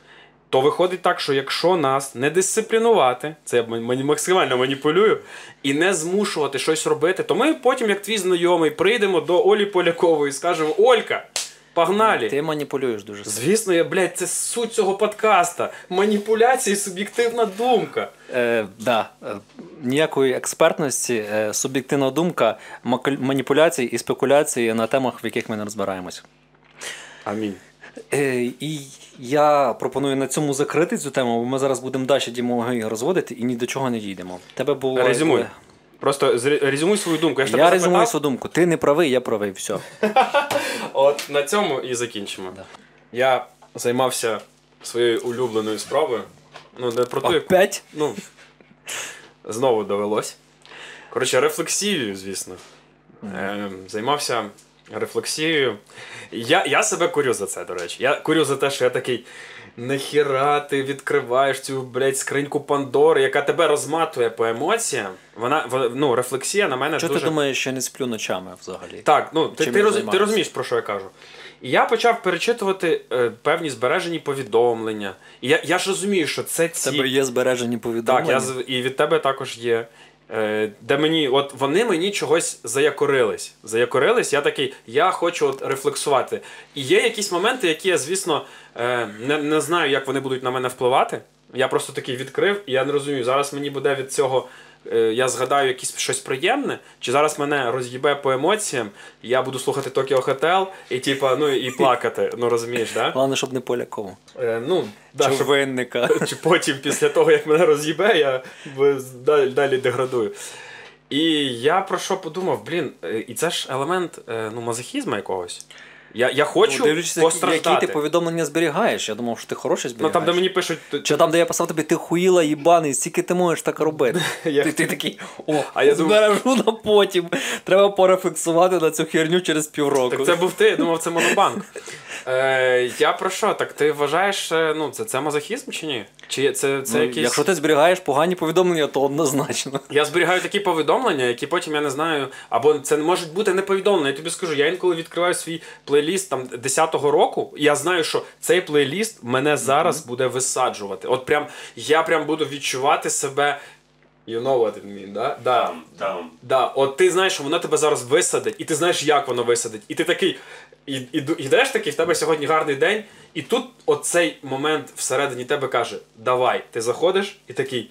То виходить так, що якщо нас не дисциплінувати, це я максимально маніпулюю, і не змушувати щось робити, то ми потім, як твій знайомий, прийдемо до Олі Полякової і скажемо: Олька, погнали! Ти маніпулюєш дуже сильно. Звісно, я, блядь, це суть цього подкаста. Маніпуляції, суб'єктивна думка. Е, да. е, Ніякої експертності, е, суб'єктивна думка, маніпуляції і спекуляції на темах, в яких ми не розбираємось. Амінь. Е, і я пропоную на цьому закрити цю тему, бо ми зараз будемо далі дімологію розводити і ні до чого не дійдемо. Тебе було. Резюмуй. Просто резюмуй свою думку. Я, ж Я резюмую запитав. свою думку. Ти не правий, я правий. Все. [laughs] От на цьому і закінчимо. Да. Я займався своєю улюбленою справою. Ну, не про ту, яку Опять? Ну, знову довелось. Коротше, рефлексією, звісно. Е, займався рефлексією. Я я себе курю за це, до речі. Я курю за те, що я такий. Нахіра ти відкриваєш цю блядь, скриньку Пандори, яка тебе розматує по емоціям. Вона ну, рефлексія на мене Чого дуже... ти думаєш, що я не сплю ночами взагалі? Так, ну ти ти, роз, ти розумієш, про що я кажу. І я почав перечитувати е, певні збережені повідомлення. І я, я ж розумію, що це В ці. тебе є збережені повідомлення? Так, я і від тебе також є. Е, де мені, от вони мені чогось заякорились. Заякорились, я такий, я хочу от рефлексувати. І є якісь моменти, які я, звісно, е, не, не знаю, як вони будуть на мене впливати. Я просто такий відкрив, і я не розумію, зараз мені буде від цього. Е, Я згадаю якісь щось приємне, чи зараз мене роз'їбе по емоціям, я буду слухати Tokyo Hotel і типа, ну і плакати. Ну розумієш, да? Головне, щоб не поляково. Е, ну, да, Чи щоб винника. [laughs] чи потім, після того, як мене роз'їбе, я далі, далі деградую. І я про що подумав, блін, е, і це ж елемент е, ну, мазохізму якогось. Я, я хочу Ну, постраждати. які ти повідомлення зберігаєш. Я думав, що ти хороше ну зберігаєш. там, де мені пишуть. Чи там, де я писав тобі, ти хуїла їбаний, скільки ти можеш так робити? [laughs] Ти, ти такий, о, А я думав- збережу на потім. Треба порефлексувати на цю херню через півроку. Так це був ти, я думав, це монобанк. Е, я про що? Так ти вважаєш, е, ну, це, це мазохізм чи ні? Чи це, це Ну, якийсь. Якщо ти зберігаєш погані повідомлення, то однозначно. Я зберігаю такі повідомлення, які потім я не знаю. Або це можуть бути не повідомлення. Я тобі скажу, я інколи відкриваю свій плейліст там 10-го року, я знаю, що цей плейліст мене зараз буде висаджувати. От прям я прям буду відчувати себе. You know what it mean, да? Да. Там. Да, от ти знаєш, що воно тебе зараз висадить, і ти знаєш, як воно висадить. І ти такий, і, і, йдеш такий, в тебе сьогодні гарний день, і тут оцей момент всередині тебе каже: Давай, ти заходиш, і такий.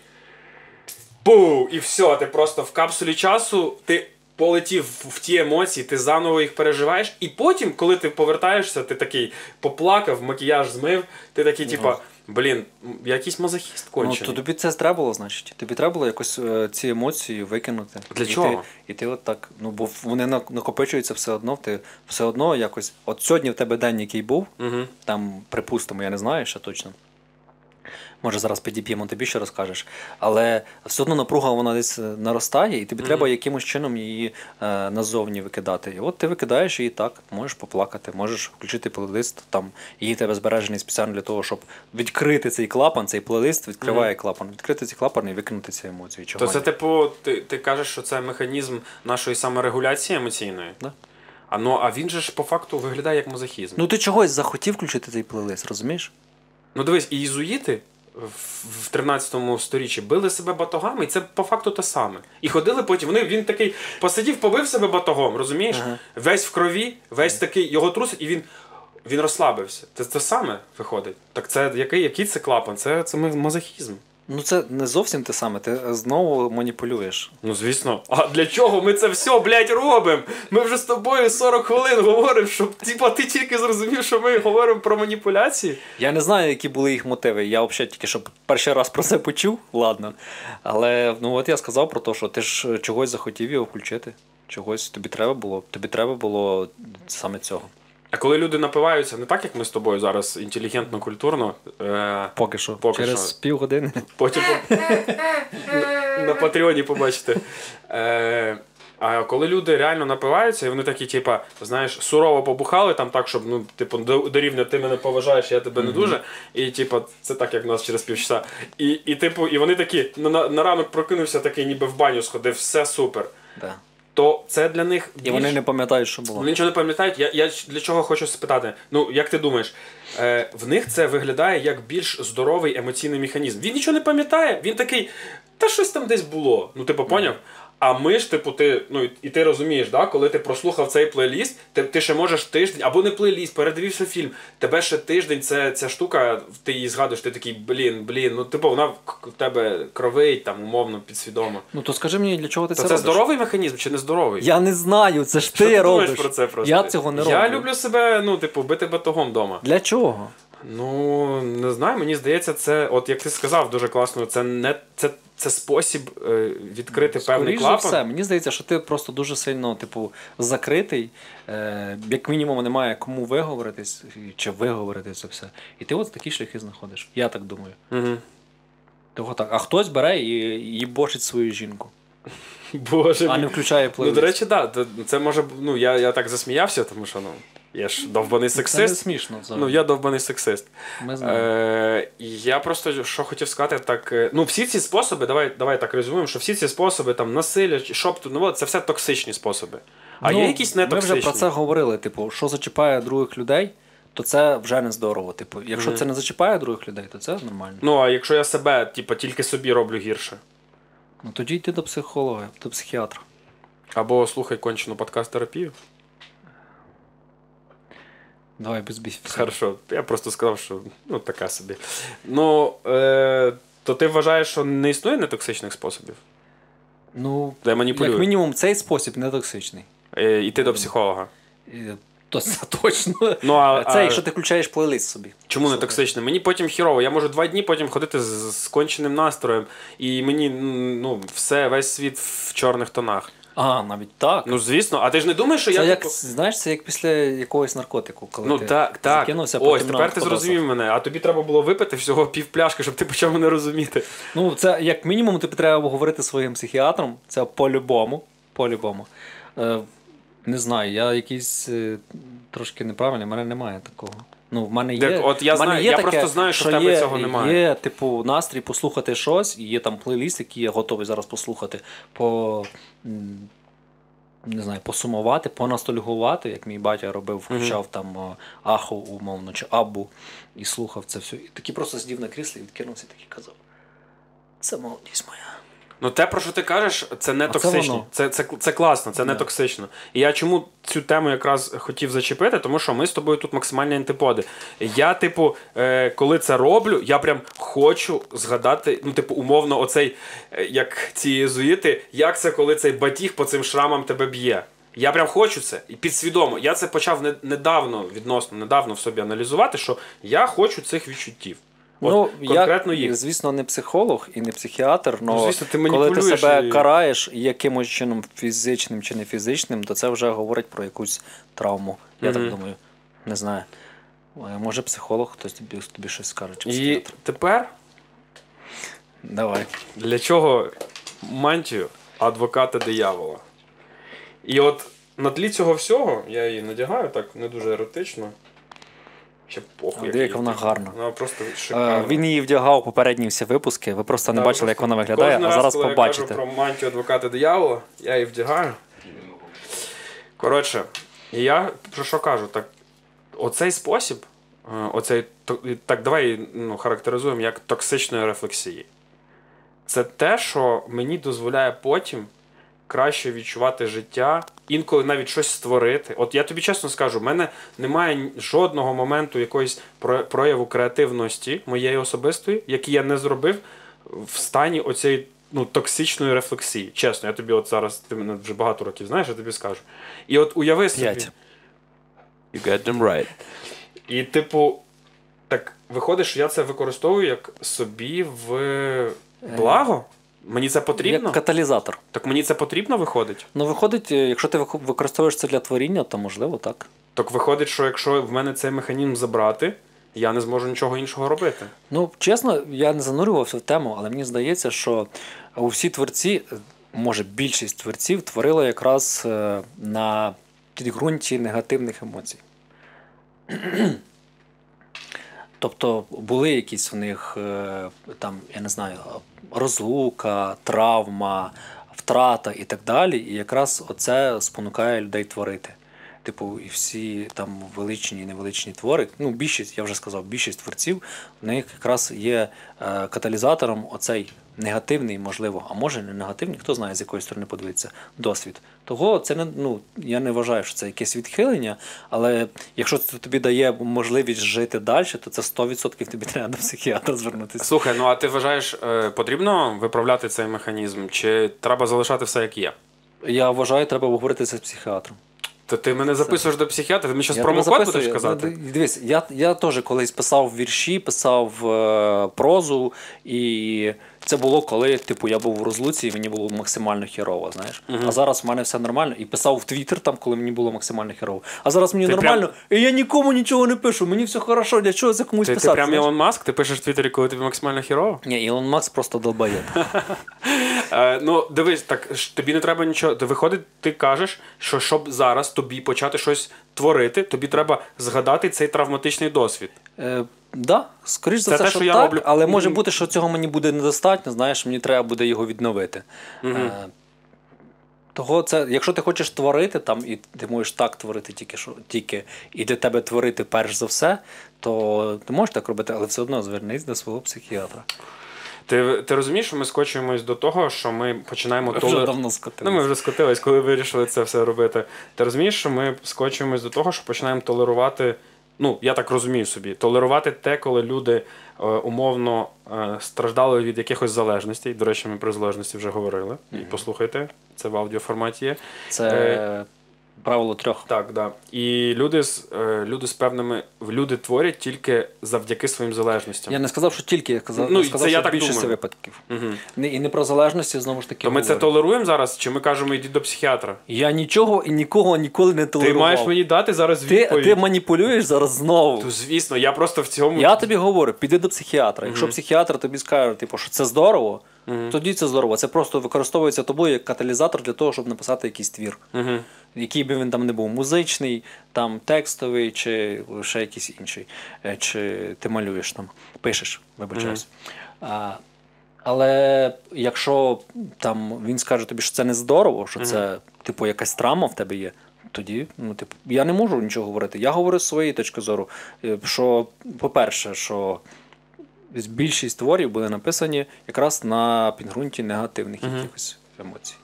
Пу! І все, ти просто в капсулі часу, ти полетів в- ті емоції, ти заново їх переживаєш, і потім, коли ти повертаєшся, ти такий поплакав, макіяж змив, ти такий, типа, блін, м, якийсь мазохіст Ну, то тобі це треба було, значить. Тобі треба було якось е, ці емоції викинути. Для і чого? Ти, і ти от так, ну бо вони накопичуються все одно, ти все одно якось. От сьогодні в тебе день, який був, Угу. там, припустимо, я не знаю ще точно. Може, зараз підіп'ємо, тобі ще розкажеш. Але все одно напруга вона десь е, наростає, і тобі треба якимось чином її е, назовні викидати. І от ти викидаєш її так, можеш поплакати, можеш включити плейлист, там її тебе збережений спеціально для того, щоб відкрити цей клапан, цей плейлист відкриває клапан, відкрити цей клапан і викинути ці емоції. Чого То це, типу, ти, ти кажеш, що це механізм нашої саморегуляції емоційної? Да. А, ну, а він же ж по факту виглядає як мазохізм. Ну ти чогось захотів включити цей плейлист, розумієш? Ну дивись, і ізуїти в, в 13 сторіччі били себе батогами, і це по факту те саме. І ходили потім. Вони, він такий посидів, побив себе батогом, розумієш? Ага. Весь в крові, весь такий, його трусить, і він. Він розслабився. Це те саме виходить. Так це який, який це клапан? Це, це мазохізм. Ну це не зовсім те саме, ти знову маніпулюєш. Ну, звісно. А для чого ми це все, блядь, робимо? Ми вже з тобою 40 хвилин говоримо, щоб типа, ти тільки зрозумів, що ми говоримо про маніпуляції. Я не знаю, які були їх мотиви. Я взагалі тільки що перший раз про це почув, ладно. Але ну от я сказав про те, що ти ж чогось захотів його включити. Чогось тобі треба було. Тобі треба було саме цього. А коли люди напиваються, не так, як ми з тобою зараз, інтелігентно, культурно, е, Поки що. Поки Через що. півгодини. потім на, [laughs] на Патреоні побачите. Е, а коли люди реально напиваються, і вони такі, типа, знаєш, сурово побухали там так, щоб ну, типу, до, до рівня ти мене поважаєш, я тебе не дуже. І типу, це так, як в нас через півчаса. І, і, типу, і вони такі, на, на, на ранок прокинувся такий, ніби в баню сходив, все супер. Да. То це для них І більш... вони не пам'ятають, що було. Вони нічого не пам'ятають. Я, я для чого хочу спитати? Ну, як ти думаєш, е, в них це виглядає як більш здоровий емоційний механізм. Він нічого не пам'ятає, він такий, та щось там десь було. Ну, типу, поняв? А ми ж, типу, ти, ну і ти розумієш, да, коли ти прослухав цей плейліст, ти, ти ще можеш тиждень, або не плейліст, передивився фільм. Тебе ще тиждень, це, ця штука, ти її згадуєш, ти такий, блін, блін, ну типу, вона в тебе кровить, там, умовно, підсвідомо. Ну то скажи мені, для чого ти То це це робиш? здоровий механізм чи не здоровий? Я не знаю, це ж ти, ти робиш. про це просто? Я цього не роблю. Я люблю себе, ну, типу, бити батогом вдома. Для чого? Ну, не знаю, мені здається, це, от як ти сказав, дуже класно, це не це, це спосіб е, відкрити певний Скоріш за клапан. все, мені здається, що ти просто дуже сильно, типу, закритий. Е, як мінімум, немає кому виговоритись чи виговорити це все. І ти от такі шляхи знаходиш. Я так думаю. Угу. Того так. А хтось бере і, і бочить свою жінку. Боже А не включає Ну, до речі, так. Да, це може. Ну, я, я так засміявся, тому що ну, я ж довбаний це смішно взагалі. Ну, я довбаний сексист. Ми знаємо. Е, я просто що хотів сказати, так. е, Ну, всі ці способи, давай, давай так резюмуємо, що всі ці способи, там, насилля, шопту, ну, це все токсичні способи. А Ну, є якісь не Ми вже про це говорили. Типу, що зачіпає других людей, то це вже не здорово. Типу, якщо Мгм. це не зачіпає других людей, то це нормально. Ну, а якщо я себе, типу, тільки собі роблю гірше. Ну тоді йди до психолога, до психіатра. Або слухай кончену подкаст-терапію. Давай без бісів. Хорошо, я просто сказав, що ну така собі. Ну, е, то ти вважаєш, що не існує нетоксичних способів? Ну, Де маніпулюють? як мінімум, цей спосіб не токсичний. Е, іти до психолога. То це [laughs] точно. Ну, а, це а якщо ти включаєш плейлист собі. чому не токсичне? Мені потім хірово. Я можу два дні потім ходити з, з конченим настроєм, і мені ну, все, весь світ в чорних тонах. А, навіть так. Ну, звісно, а ти ж не думаєш, що це я. як, типу- знаєш, це як після якогось наркотику, коли Ну ти так, так. закинувся, Ось, потім тепер ти зрозумів мене, а тобі треба було випити всього пів пляшки, щоб ти почав мене розуміти. Ну, це як мінімум тобі треба говорити своїм психіатром. Це по-любому. По-любому. Е, не знаю, я якийсь е, трошки неправильний, в мене немає такого. Ну, в мене є. Так, от я в мене знаю, є я таке, просто знаю, що в тебе є, цього немає. Є, типу, настрій послухати щось, і є там плейліст, який я готовий зараз послухати, по. Не знаю, посумувати, понастольгувати, як мій батя робив, включав там е, Аху, умовно, чи абу, і слухав це все. І такий просто сидів на кріслі, відкинувся і такий казав. Це молодість моя. Ну, те, про що ти кажеш, це не А токсично. воно. Це, це, це класно, це не токсично. І я чому цю тему якраз хотів зачепити, тому що ми з тобою тут максимальні антиподи. Я, типу, е, коли це роблю, я прям хочу згадати, ну, типу, умовно, оцей, е, як ці єзуїти, як це, коли цей батіг по цим шрамам тебе б'є. Я прям хочу це і підсвідомо. Я це почав недавно, відносно недавно в собі аналізувати, що я хочу цих відчуттів. От ну, конкретно я, їх. звісно, не психолог і не психіатр, але Ну, звісно, ти коли ти себе і- караєш якимось чином фізичним чи не фізичним, то це вже говорить про якусь травму. Я Мгм. так думаю. Не знаю. Е, Може, психолог, хтось тобі, тобі щось скаже, чи І тепер Давай. Для чого мантію адвоката диявола? І от на тлі цього всього я її надягаю так не дуже еротично. Ще похуй. Диви, яка вона гарна. Вона просто Е, шикарна. Він її вдягав попередні всі випуски. Ви просто не бачили, як вона виглядає, а раз, зараз коли побачите. Я кажу про мантію адвоката диявола, я її вдягаю. Коротше, і я про що кажу? Так, оцей спосіб, е, оцей, так давай ну, характеризуємо як токсичної рефлексії. Це те, що мені дозволяє потім краще відчувати життя, інколи навіть щось створити. От я тобі чесно скажу, в мене немає жодного моменту якоїсь прояву креативності моєї особистої, який я не зробив в стані оцієї ну, токсичної рефлексії. Чесно, я тобі от зараз, ти мене вже багато років знаєш, я тобі скажу. І от уяви собі. You got them right. І, типу, так виходить, що я це використовую як собі в благо? Мені це потрібно? Як каталізатор. Так мені це потрібно виходить? Ну, виходить, е, якщо ти використовуєш це для творіння, то можливо так. Так виходить, що якщо в мене цей механізм забрати, я не зможу нічого іншого робити. Ну, чесно, я не занурювався в тему, але мені здається, що усі творці, е, може більшість творців, творили якраз е, на підґрунті негативних емоцій. Тобто були якісь у них е, там, я не знаю, розлука, травма, втрата і так далі. І якраз оце спонукає людей творити. Типу, і всі там величні і невеличні твори. Ну, більшість, я вже сказав, більшість творців в них якраз є е, каталізатором оцей негативний, можливо, а може не негативний, хто знає, з якої сторони подивитися, досвід. Того це не ну я не вважаю, що це якесь відхилення, але якщо це тобі дає можливість жити далі, то це 100% тобі треба до психіатра звернутися. Слухай, ну а ти вважаєш, е, потрібно виправляти цей механізм, чи треба залишати все як є? Я вважаю, треба обговорити це з психіатром. То ти мене записуєш до психіатра, ти мені тебе промокод будеш казати? Ну, Дивись, я, я теж колись писав вірші, писав е, прозу і це було, коли типу, я був в розлуці і мені було максимально хірово, знаєш. А зараз в мене все нормально. І писав в Твіттер там, коли мені було максимально хірово. А зараз мені Ти нормально, і я нікому нічого не пишу. Мені все хорошо, для чого це комусь Ти, ти прям знаєш? Ілон Маск, ти пишеш в Твіттері, коли тобі максимально хірово? Ні, Ілон Макс просто долбає. [laughs] Е, ну, дивись, так тобі не треба нічого. Виходить, ти кажеш, що щоб зараз тобі почати щось творити, тобі треба згадати цей травматичний досвід. Да, скоріш за Це все, те, що, що я так, роблю. але може Мгм. бути, що цього мені буде недостатньо, знаєш, мені треба буде його відновити. Е, того це, якщо ти хочеш творити там, і ти можеш так творити тільки, що, тільки і для тебе творити перш за все, то ти можеш так робити, але все одно звернись до свого психіатра. Ти, ти розумієш, що ми скочуємось до того, що ми починаємо Ми вже толер- давно Ну, ми вже скотились, коли вирішили це все робити. Ти розумієш, що ми скочуємось до того, що починаємо толерувати. Ну, я так розумію собі, толерувати те, коли люди е, умовно е, страждали від якихось залежностей. До речі, ми про залежності вже говорили. І послухайте, це в аудіоформаті є. Це Е, правило трьох. Так, да. І люди з е, люди з певними люди творять тільки завдяки своїм залежностям. Я не сказав, що тільки я казав, Ну, я сказав, це я так думаю. випадків. Угу. Не, і не про залежності, знову ж таки. То ми це толеруємо зараз, чи ми кажемо йдіть до психіатра? Я нічого і нікого ніколи не Ти маєш мені дати зараз ти, відповідь. ти маніпулюєш зараз знову. То, звісно, я просто в цьому. Я тобі говорю, піди до психіатра. Якщо психіатр тобі скаже, типу, що це здорово, тоді це здорово. Це просто використовується тобою як каталізатор для того, щоб написати якийсь твір. Угу. Який би він там не був музичний, там текстовий, чи лише якийсь інший. Е, Чи ти малюєш там, пишеш, вибачаюсь. А, але якщо там він скаже тобі, що це не здорово, що це, типу, якась травма в тебе є. Тоді, ну, типу, я не можу нічого говорити. Я говорю з своєї точки зору. е, Що, по-перше, що більшість творів були написані якраз на підґрунті негативних якихось емоцій.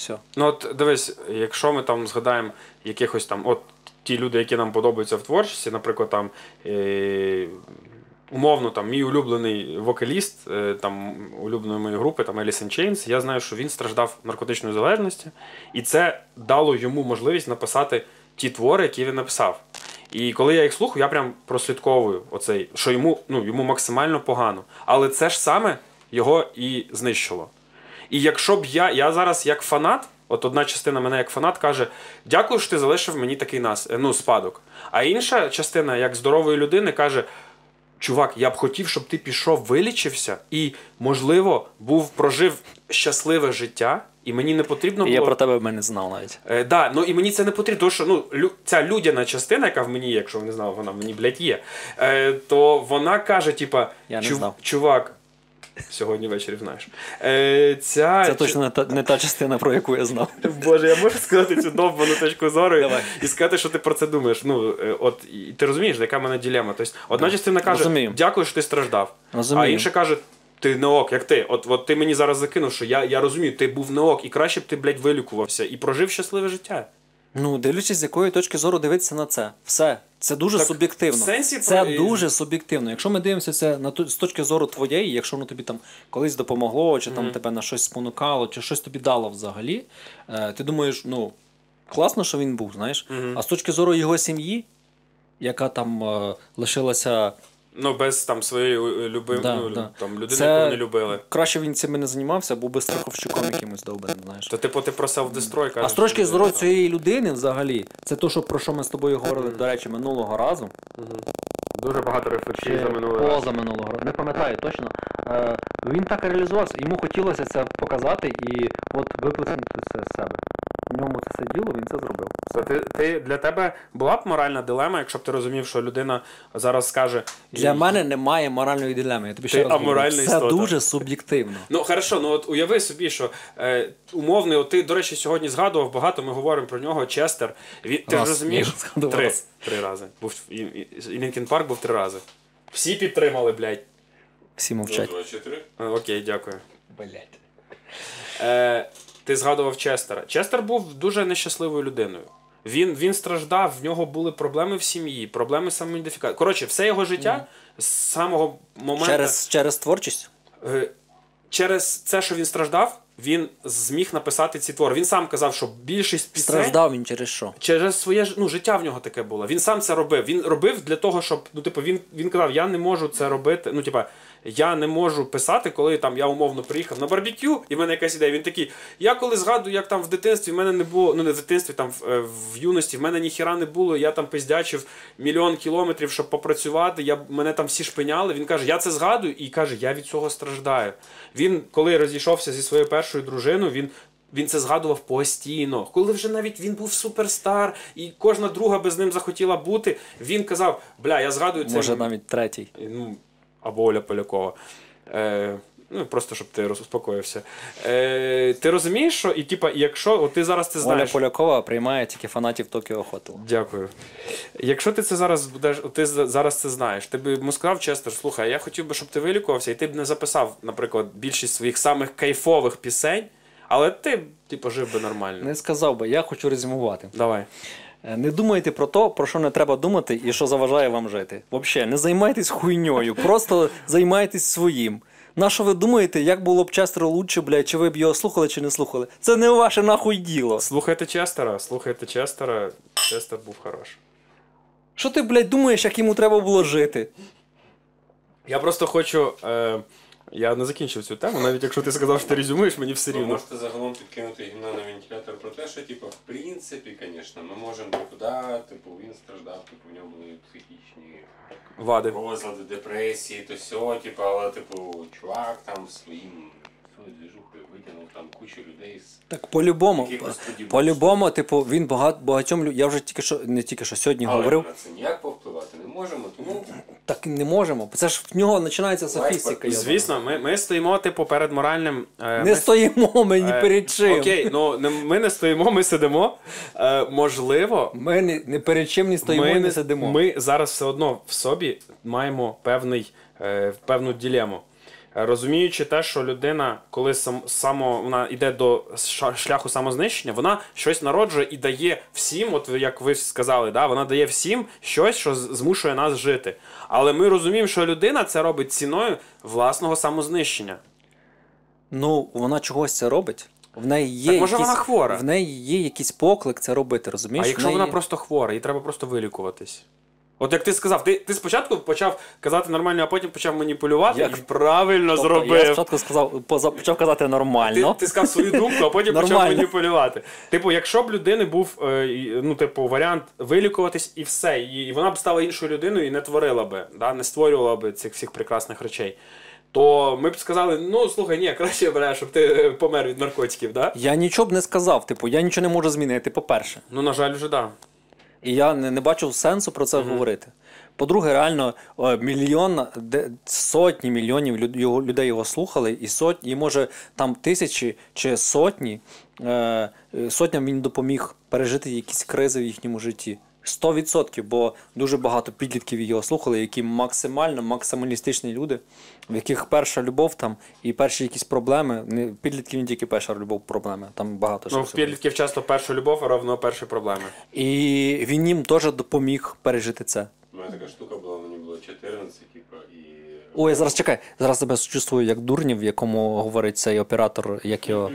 Все. Ну от дивись, якщо ми там згадаємо якихось там, от ті люди, які нам подобаються в творчості, наприклад, там. Е- Умовно, там мій улюблений вокаліст, е, там улюбленої моєї групи, там Alice in Chains, я знаю, що він страждав наркотичною залежністю, і це дало йому можливість написати ті твори, які він написав. І коли я їх слухаю, я прям прослідковую оцей, що йому, ну, йому максимально погано. Але це ж саме його і знищило. І якщо б я, я зараз як фанат, от одна частина мене як фанат каже: дякую, що ти залишив мені такий нас, ну, спадок. А інша частина, як здорової людини, каже: Чувак, я б хотів, щоб ти пішов, вилічився і, можливо, був прожив щасливе життя, і мені не потрібно І було. я про тебе в мене знав навіть. Е, да, ну і мені це не потрібно, тому що ну, лю, ця людяна частина, яка в мені якщо ви не знали, вона в мені, блядь, є, е, то вона каже, типа, Я не «Чув- знав. чувак, сьогодні ввечері знаєш. Е, ця, Це точно не та, не та частина, про яку я знав. Боже, я можу сказати цю довбану точку зору Давай. і сказати, що ти про це думаєш. Ну, е, от, і ти розумієш, яка в мене ділема. Тобто, одна частина каже, Розумію. дякую, що ти страждав. Розумію. А інша каже, ти не ок, як ти. От, от ти мені зараз закинув, що я, я розумію, ти був не ок, і краще б ти, блядь, вилікувався і прожив щасливе життя. Ну, дивлячись, з якої точки зору дивитися на це. Все. Це дуже Так, суб'єктивно. в сенсі це про- дуже суб'єктивно. Якщо ми дивимося це на ту- з точки зору твоєї, якщо воно тобі там колись допомогло, чи там тебе на щось спонукало, чи щось тобі дало взагалі, е, ти думаєш, ну, класно, що він був, знаєш. А з точки зору його сім'ї, яка там е, лишилася Ну, без там своєї е, люби... Да, ну, да. там, людини, Це- яку вони любили. краще він цим не займався, був би страховщиком якимось довбаним, знаєш. То типу ти про self-destroy кажеш. А з точки зору цієї людини, взагалі, це то, що про що ми з тобою говорили, до речі, минулого разу. Дуже багато рефлексій за минулий раз. поза минулого року, не пам'ятаю точно. Е, він так реалізувався, йому хотілося це показати і от виплеснути це з себе. В ньому це сиділо, він це зробив. То ти, ти для тебе була б моральна дилема, якщо б ти розумів, що людина зараз скаже. Для мене немає моральної дилеми. Я тобі ще Ти раз говорю. Це істота. дуже суб'єктивно. Ну хорошо, ну от уяви собі, що е, умовний, от ти, до речі, сьогодні згадував багато, ми говоримо про нього, Честер. Він, ти розумієш? Три. Три рази. Був і, і, і Лінкін Парк був три рази. Всі підтримали, блядь. Всі мовчать. Е, Окей, дякую. Блять. Е, ти згадував Честера. Честер був дуже нещасливою людиною. Він, він страждав, в нього були проблеми в сім'ї, проблеми самоідентифікації. Коротше, все його життя з самого моменту. Через, через творчість? Е, через це, що він страждав, він зміг написати ці твори. Він сам казав, що більшість пісень Страждав він через що? через своє ж- ну, життя в нього таке було. Він сам це робив. Він робив для того, щоб ну, типу, він, він казав, я не можу це робити. Ну, типа, я не можу писати, коли там я умовно приїхав на барбекю, і в мене якась ідея. Він такий. Я коли згадую, як там в дитинстві в мене не було, ну не в дитинстві, там в, е, в юності, в мене ніхіра не було. Я там пиздячив мільйон кілометрів, щоб попрацювати. Я мене там всі шпиняли. Він каже, я це згадую, і каже, я від цього страждаю. Він, коли розійшовся зі своєю першою дружиною, він. Він це згадував постійно. Коли вже навіть він був суперстар, і кожна друга би з ним захотіла бути, він казав: Бля, я згадую це. Може навіть третій. Ну, або Оля Полякова. Е, ну, Просто щоб ти успокоївся. Е, Ти розумієш, що і типа, якщо от ти зараз це Оля знаєш. Полякова приймає тільки фанатів Токіо Хотел. Дякую. Якщо ти це зараз будеш, ти зараз це знаєш, ти б йому сказав Честер, слухай, я хотів би, щоб ти вилікувався, і ти б не записав, наприклад, більшість своїх самих кайфових пісень, але ти типу, жив би нормально. Не сказав би, я хочу резюмувати. Давай. Е, Не думайте про те, про що не треба думати і що заважає вам жити. Взагалі, не займайтесь хуйньою, просто займайтесь своїм. На що ви думаєте, як було б Честеру лучше, блядь, чи ви б його слухали, чи не слухали? Це не ваше нахуй діло. Слухайте Честера, слухайте Честера. Честер був хороший. Що ти, блядь, думаєш, як йому треба було жити? Я просто хочу. Е, я не закінчив цю тему, навіть якщо ти сказав, що ти резюмуєш, мені все Ви можете загалом підкинути гімна на вентилятор про те, що, типу, в принципі, звісно, ми можемо типу, типу, він страждав, типу, в ньому були психічні Вади. розлади, депресії, то сьо, типу, але, типу, чувак там своїм свою двіжухою витягнув там кучу людей з Так по-любому. По-любому, типу, він багат, багатьом лю- Я вже тільки що не тільки що сьогодні Але говорив. на це ніяк повпливати не можемо, тому Так не можемо. Це ж в нього починається софістика. Звісно, ми, ми стоїмо, типу, перед моральним. е, Не ми- стоїмо ми ні е, перед чим. Окей, ну не- ми не стоїмо, ми сидимо. Е, можливо, Ми не, не перед чим не стоїмо і ми, не сидимо. ми зараз все одно в собі маємо певний, е, певну ділему. Е, Розуміючи те, що людина, коли сам, само, вона йде до шляху самознищення, вона щось народжує і дає всім, от як ви сказали, да, вона дає всім щось, що змушує нас жити. Але ми розуміємо, що людина це робить ціною власного самознищення. Ну, вона чогось це робить. В неї є Так, може, якийсь, вона хвора? В неї є якийсь поклик це робити, розумієш? а В якщо неї вона просто хвора, їй треба просто вилікуватись. От як ти сказав, ти, ти спочатку почав казати нормально, а потім почав маніпулювати Як? і правильно Тобто, зробив. Я спочатку сказав, почав казати нормально. ти сказав свою думку, а потім почав маніпулювати. Типу, якщо б людини був е, ну, типу, варіант вилікуватись і все, і, вона б стала іншою людиною і не творила би, да, не створювала би цих всіх прекрасних речей. То ми б сказали: ну слухай, ні, краще бля, щоб ти помер від наркотиків, да? Я нічого б не сказав, типу, я нічого не можу змінити, по-перше. Ну, на жаль, вже да. І я не, не бачив сенсу про це говорити. По-друге, реально мільйон, сотні мільйонів людей його слухали, і сотні, і може там тисячі чи сотні, е, е, сотням він допоміг пережити якісь кризи в їхньому житті. 100%, бо дуже багато підлітків його слухали, які максимально максималістичні люди, в яких перша любов там і перші якісь проблеми. Не підлітків не тільки перша любов, проблеми, там багато Ну, в підлітків часто перша любов, а равно перші проблеми. І він їм теж допоміг пережити це. у мене така штука була, мені було 14, типу, і. Ой, зараз чекай, зараз тебе чувствую як дурнів, в якому говорить цей оператор, як його.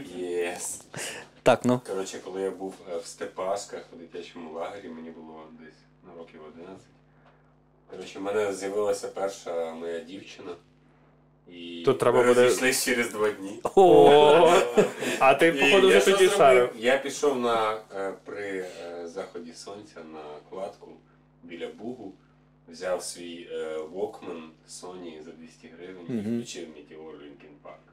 Так, ну. Коротше, коли я був е, в Степасках у дитячому лагері, мені було десь на років 11. Коротше, в мене з'явилася перша моя дівчина. І Тут треба ми буде- розійшлись через два дні. О, а ти, І походу, я вже що тоді зробив? шарив. Я пішов на, е, при е, заході сонця на кладку біля Бугу, взяв свій е, Walkman Sony за 200 гривень і Мгм. включив Meteor Linkin Park.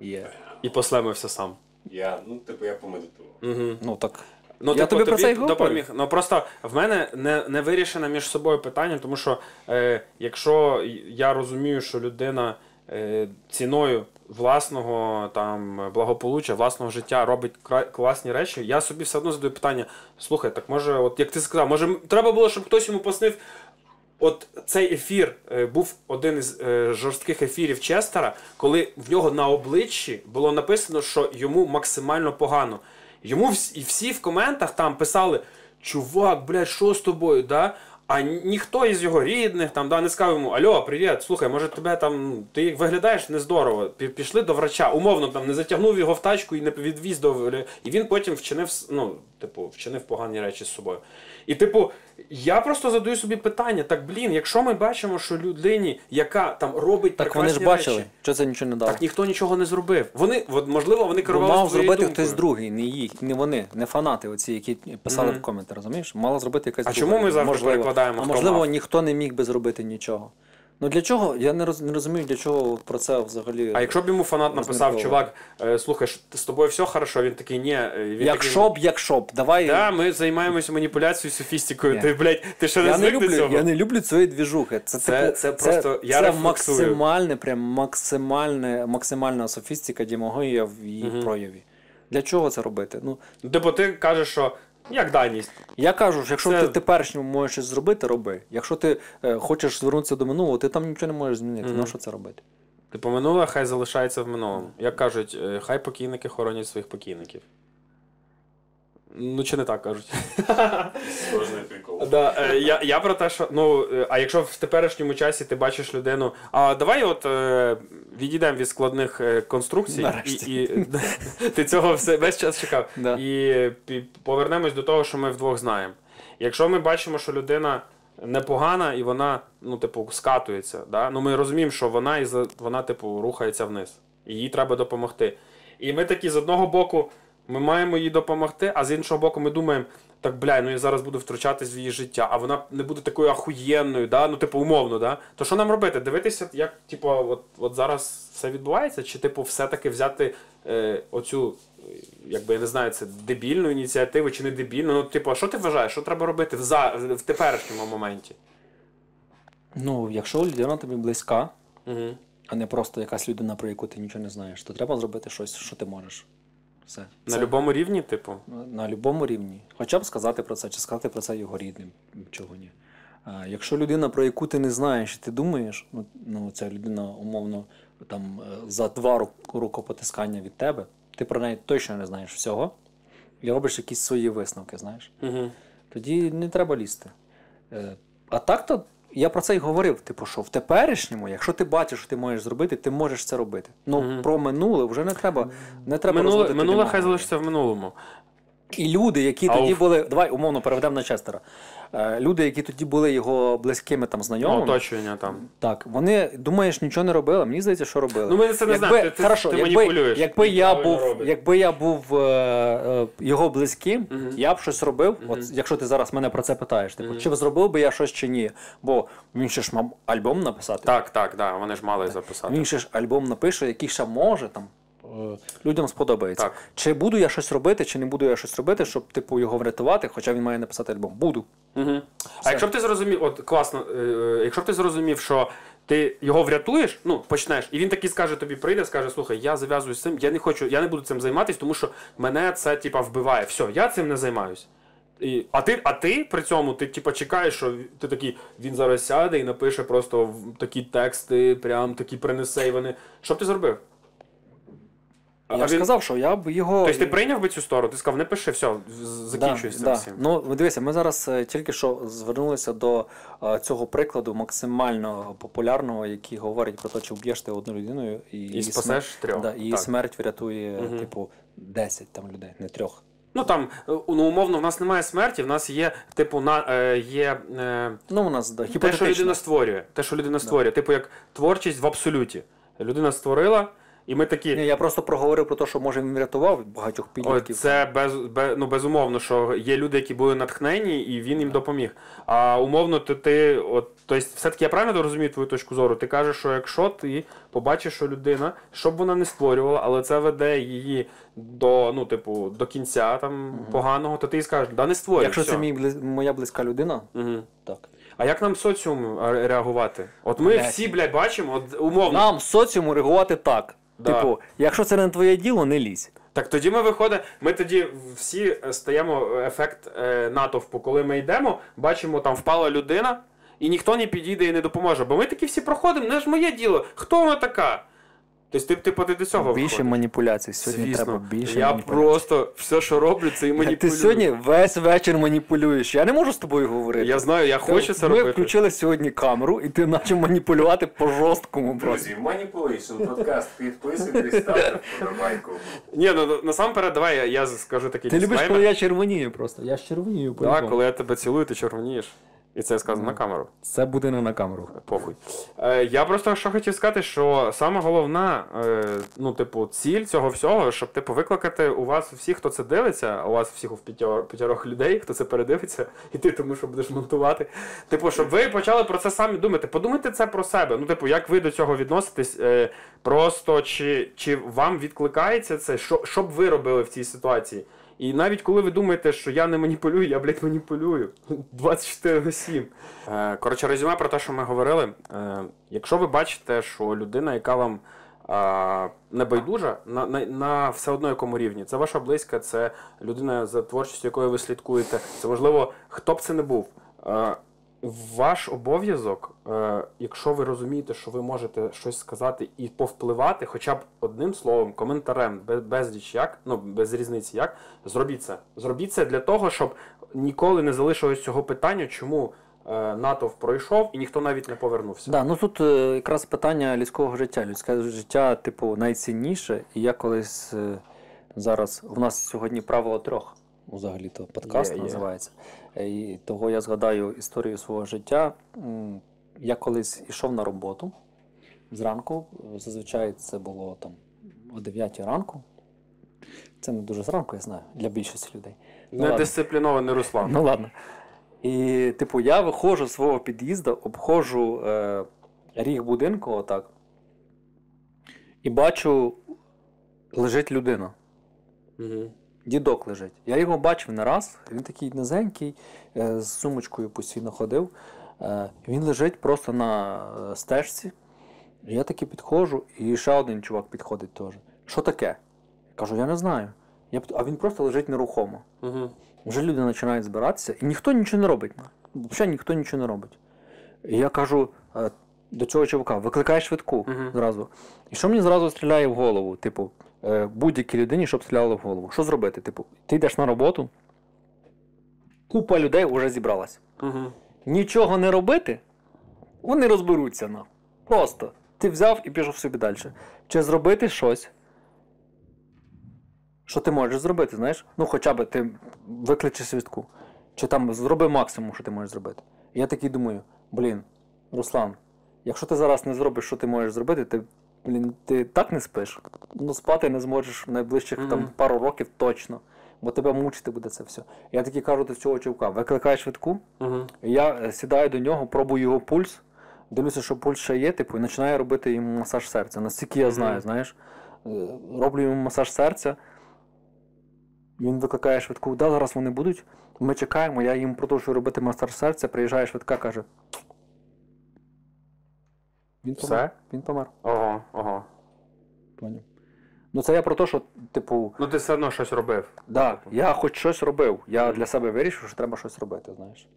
Є. І послемився сам. Я, ну, типу, я помедитував. Угу. Ну так. Ну, Я тобі про це й говорю. допоміг. Ну просто в мене не, не вирішено між собою питання, тому що е, якщо я розумію, що людина е, ціною власного там благополуччя, власного життя робить кра- класні речі, я собі все одно задаю питання: слухай, так може, от як ти сказав, може треба було, щоб хтось йому поснив. От цей ефір е, був один із е, жорстких ефірів Честера, коли в нього на обличчі було написано, що йому максимально погано. Йому і всі в коментах там писали: Чувак, блядь, що з тобою? Да? А ніхто із його рідних там да, не сказав йому: Альо, привіт, слухай, може тебе там. Ти виглядаєш нездорово. Пі- Пішли до врача. Умовно там не затягнув його в тачку і не відвіз до. І він потім вчинив, ну, типу, вчинив погані речі з собою. І, типу, я просто задаю собі питання: так, блін, якщо ми бачимо, що людині, яка там робить Так вони ж бачили, речі, що це нічого не дало. так ніхто нічого не зробив. Вони, от, можливо, вони Бо мав зробити думкою. хтось другий, не їх, не вони, не фанати, оці, які писали Мгм. в коменти, розумієш? Мала зробити якась А друга чому ми завжди Можливо. перекладаємо, А можливо, ніхто не міг би зробити нічого. Ну для чого? Я не, роз, не розумію, для чого про це взагалі. А якщо б йому фанат написав, чувак, е, слухай, з тобою все хорошо, він такий, ні. е, Він якщо б, якщо б, давай. такий, да, ми займаємося маніпуляцією, софістикою. Ні. Ти, блядь, ти ще не я, не до люблю, цього? я не люблю цієї двіжухи. Це, Це- типу, це просто- я це максимальне, прям максимальне, максимальна софістика демагогія в її Мгм. прояві. Для чого це робити? Ну, Типу, ти кажеш, що як даність. Я кажу, що якщо Це- ти в теперішньому можеш щось зробити, роби. Якщо ти е, хочеш звернутися до минулого, ти там нічого не можеш змінити. Мгм. На що це робити? Типу, минуле хай залишається в минулому. Як кажуть, е, хай покійники хоронять своїх покійників. Ну, чи не так кажуть? [laughs] Да, е, я, я про те, що ну, е, а якщо в теперішньому часі ти бачиш людину, а давай от е, відійдемо від складних конструкцій, і, Нарешті. і [laughs] ти цього все весь час чекав. Да. І пі- повернемось до того, що ми вдвох знаємо. Якщо ми бачимо, що людина непогана і вона, ну, типу, скатується, да? ну ми розуміємо, що вона і за- вона, типу, рухається вниз. І їй треба допомогти. І ми такі з одного боку, ми маємо їй допомогти, а з іншого боку, ми думаємо, так, бля, ну я зараз буду втручатись в її життя, а вона не буде такою ахуєнною, да? ну, типу, умовно, да? то що нам робити? Дивитися, як типу, от, от зараз все відбувається, чи типу, все-таки взяти е, оцю, якби я не знаю, це дебільну ініціативу чи не дебільну. Ну, типу, а що ти вважаєш, що треба робити в, за, в теперішньому моменті? Ну, якщо людина тобі близька, Угу. а не просто якась людина, про яку ти нічого не знаєш, то треба зробити щось, що ти можеш. Все. На Це будь-якому рівні, типу. на будь-якому рівні. Хоча б сказати про це, чи сказати про це його рідним, чого ні. А, якщо людина, про яку ти не знаєш, і ти думаєш, ну, ну ця людина умовно там е, за два ру- рукопотискання від тебе, ти про неї точно не знаєш всього, і робиш якісь свої висновки, знаєш. Угу. Тоді не треба лізти. Е, А так то я про це й говорив. Типу, що в теперішньому, якщо ти бачиш, що ти можеш зробити, ти можеш це робити. Ну Мгм. про минуле вже не треба. Не треба Минуле, минуле хай залишиться в минулому. І люди, які А тоді в... були, давай умовно переведемо на Честера. Е, Люди, які тоді були його близькими там знайомими, оточення там. так вони думаєш, нічого не робили. Мені здається, що робили. Ну, ми це не знаємо, ти- ти- хорошо, ти якби, маніпулюєш. якби я був, якби я був е, е, його близьким, Мгм. я б щось робив. Мгм. От якщо ти зараз мене про це питаєш, типу, Мгм. чи зробив би я щось чи ні? Бо він ще ж мав альбом написати. Так, так, да, вони ж мали записати. Він ще ж альбом напише, який ще може там. Е, Людям сподобається. Так. Чи буду я щось робити, чи не буду я щось робити, щоб типу його врятувати, хоча він має написати альбом. Буду. Угу. А якщо б ти зрозумів, от класно, е, е, якщо б ти зрозумів, що ти його врятуєш, ну почнеш, і він такий скаже тобі, прийде, скаже, слухай, я зав'язую з цим, я не хочу, я не буду цим займатися, тому що мене це типа вбиває. Все, я цим не займаюсь. І, а, ти, а ти при цьому ти типа чекаєш, що ти такий, він зараз сяде і напише просто такі тексти, прям такі принесе, і вони. Що б ти зробив? Я А ж він- сказав, що я б його. Тобто ти прийняв би цю сторону, ти сказав, не пиши, все, закінчуй з цим да. Ну, дивися, ми зараз е, тільки що звернулися до е, цього прикладу максимально популярного, який говорить про те, чи вб'єш ти одну людину і, І спасеш смерть- трьох. Да, її Так. смерть врятує, Мгм. типу, 10 там людей, не трьох. Ну там, е, ну умовно, в нас немає смерті, в нас є, типу, на, е, є е, Ну, у нас да, те, що людина створює. Те, що людина створює. Типу, як творчість в абсолюті. Людина створила, і ми такі. Ні, я просто проговорив про те, що може він врятував багатьох підлітків. це без, без, ну, безумовно, що є люди, які були натхнені, і він їм допоміг. А умовно, то ти, от, тобто, все-таки я правильно розумію твою точку зору. Ти кажеш, що якщо ти побачиш, що людина, що б вона не створювала, але це веде її до, ну, типу, до кінця там поганого, то ти їй скажеш, да не створюй. Якщо все. це мій моя близька людина, Угу. так. А як нам соціум е, реагувати? От ми Блядь. всі, блядь, бачимо, от, умовно. Нам соціуму реагувати так. Да. Типу, якщо це не твоє діло, не лізь. Так тоді ми виходимо, ми тоді всі стаємо ефект е, натовпу, коли ми йдемо, бачимо, там впала людина, і ніхто не підійде і не допоможе. Бо ми такі всі проходимо, не ж моє діло. Хто вона така? Тобто ти, типу, ти до цього Більше виходиш? маніпуляцій. Сьогодні Звісно. треба більше Я маніпуляцій. просто все, що роблю, це і маніпулюю. Ти сьогодні весь вечір маніпулюєш. Я не можу з тобою говорити. Я знаю, я хочу це Ми робити. включили сьогодні камеру, і ти почав маніпулювати по жорсткому просто. Друзі, Manipulation подкаст. Підписуйтесь, ставте вподобайку. Ні, ну насамперед, давай я, я скажу такий Ти любиш, коли я червонію просто. Я ж червонію Так, коли я тебе цілую, ти червонієш. І це сказано на камеру. Це буде не на камеру. Похуй. Е, я просто що хотів сказати, що саме головна, е, ну, типу, ціль цього всього, щоб типу, викликати у вас всіх, хто це дивиться, у вас всіх у п'ятьох людей, хто це передивиться, [laughs] і ти тому, що будеш монтувати. Типу, щоб ви почали про це самі думати. Подумайте це про себе. Ну, типу, як ви до цього відноситесь? Е, просто чи, чи вам відкликається це? Що, що б ви робили в цій ситуації? І навіть коли ви думаєте, що я не маніпулюю, я, блядь, маніпулюю. 24 на 7. Е, коротше, резюме про те, що ми говорили. Е, якщо ви бачите, що людина, яка вам е, не байдужа, на, на, на все одно якому рівні, це ваша близька, це людина, за творчістю якої ви слідкуєте, це важливо, хто б це не був. Ваш обов'язок, е, якщо ви розумієте, що ви можете щось сказати і повпливати, хоча б одним словом, коментарем, без, безліч як, ну без різниці як, зробіть це. Зробіть це для того, щоб ніколи не залишилось цього питання, чому е, натовп пройшов і ніхто навіть не повернувся. Да, ну тут е, якраз питання людського життя. Людське життя, типу, найцінніше. І я колись е, зараз у нас сьогодні правило трьох. Взагалі то подкаст Є, є. називається. Е, І того я згадаю історію свого життя. Я колись йшов на роботу зранку. Зазвичай це було там о 9 ранку. Це не дуже зранку, я знаю, для більшості людей. Ну, ладно. Руслан. Ну ладно. І, типу, я виходжу з свого під'їзду, обходжу е, ріг будинку, отак. І бачу, лежить людина. Угу. Дідок лежить. Я його бачив не раз. Він такий низенький, е, з сумочкою постійно ходив. Е, він лежить просто на е, стежці. Я таки підходжу, і ще один чувак підходить теж. Що таке? Я кажу, я не знаю. Я, а він просто лежить нерухомо. Угу. Вже люди починають збиратися, і ніхто нічого не робить. Взагалі ніхто нічого не робить. І я кажу до цього чувака, викликай швидку зразу. І що мені зразу стріляє в голову? Типу, будь-якій людині, щоб стріляло в голову. Що зробити? Типу, ти йдеш на роботу, купа людей вже зібралась. Угу. Нічого не робити, вони розберуться на. Просто. Ти взяв і пішов собі далі. Чи зробити щось, що ти можеш зробити, знаєш? Ну, хоча б ти викличе свідку. Чи там зроби максимум, що ти можеш зробити. І я такий думаю: блін, Руслан, якщо ти зараз не зробиш, що ти можеш зробити, ти, блін, ти так не спиш. Ну, спати не зможеш в найближчих Мгм. там, пару років точно. Бо тебе мучити буде це все. Я такий кажу до цього чувка, викликай швидку. Угу. Я е, сідаю до нього, пробую його пульс, дивлюся, що пульс ще є, типу, і починаю робити йому масаж серця. Настільки я знаю, Мгм. знаєш. Е, Роблю йому масаж серця. Він викликає швидку, да, зараз вони будуть. Ми чекаємо, я їм продовжую робити масаж серця, приїжджає швидка, каже. Він Все? помер. Він помер. Ого, ого. Поняв. Ну це я про те, що, типу, Ну ти все одно щось робив. Да, я хоч щось робив. Я для себе вирішив, що треба щось робити, знаєш.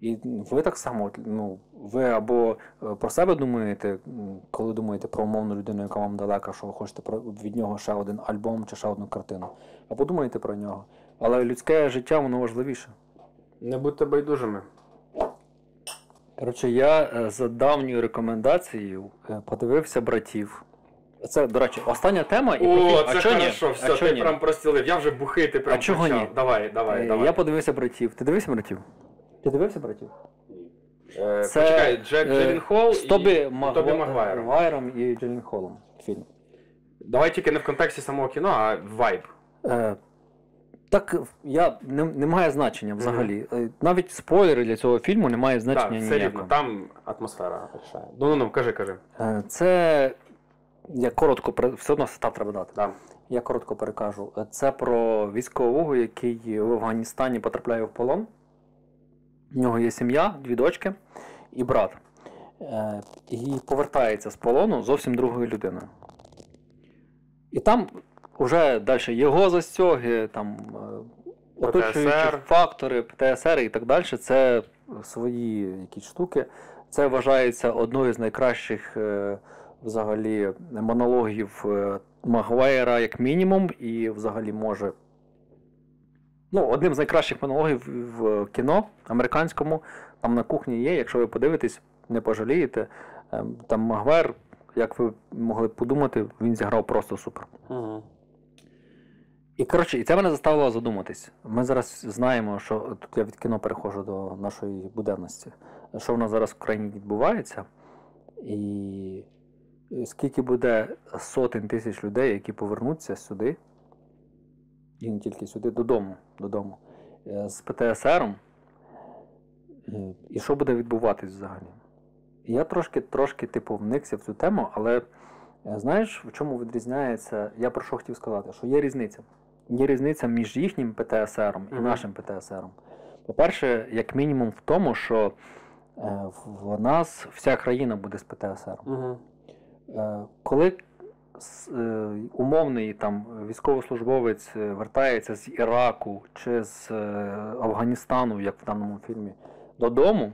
І ви так само, ну, ви або е, про себе думаєте, коли думаєте про умовну людину, яка вам далека, що ви хочете від нього ще один альбом чи ще одну картину, або думаєте про нього. Але людське життя воно важливіше. Не будьте байдужими. Коротше, я е, за давньою рекомендацією е, подивився братів. Це, до речі, остання тема і О, поки- це а чо ні? все, а ти ні? прям простілив. Я вже бухий, ти прям А чого почав. ні? Давай, давай, Е, давай. Я подивився братів. Ти дивився братів? Ти дивився братів? Е, Це, Почекай, Джек е, Джилленхол з Тобі, і Магва- Тобі Магуайром. І Джелін Холлом фільм. Давай тільки не в контексті самого кіно, а вайб. Е, так я не, не має значення взагалі. Е, Навіть спойлери для цього фільму не має Так, значення все рівно. Там атмосфера рішає. Ну, ну, ну, кажи, кажи. Е, Це я коротко все одно став треба дати. Да. Я коротко перекажу. Е, Це про військового, який в Афганістані потрапляє в полон. В нього є сім'я, дві дочки і брат. І повертається з полону зовсім другою людиною. І там вже далі його застьоги, там е, оточуючі ПТСР. фактори, ПТСР і так далі. Це свої якісь штуки. Це вважається одною з найкращих е, взагалі монологів е, Магуайра як мінімум, і взагалі може. Ну, одним з найкращих монологів в кіно американському, там на кухні є, якщо ви подивитесь, не пожалієте. Ем, Там Магуайр, як ви могли подумати, він зіграв просто супер. Угу. І коротше, і це мене заставило задуматись. Ми зараз знаємо, що тут я від кіно переходжу до нашої буденності, що в нас зараз в країні відбувається, і скільки буде сотень тисяч людей, які повернуться сюди, і не тільки сюди, додому, додому е, з ПТСРом, е, і що буде відбуватись взагалі. Я трошки, трошки типу, вникся в цю тему, але е, знаєш, в чому відрізняється? Я про що хотів сказати, що є різниця. Є різниця між їхнім ПТСРом і нашим ПТСРом. По-перше, як мінімум в тому, що е, в нас вся країна буде з. Угу. Е, Коли е, умовний там військовослужбовець вертається з Іраку чи з Афганістану, як в даному фільмі, додому,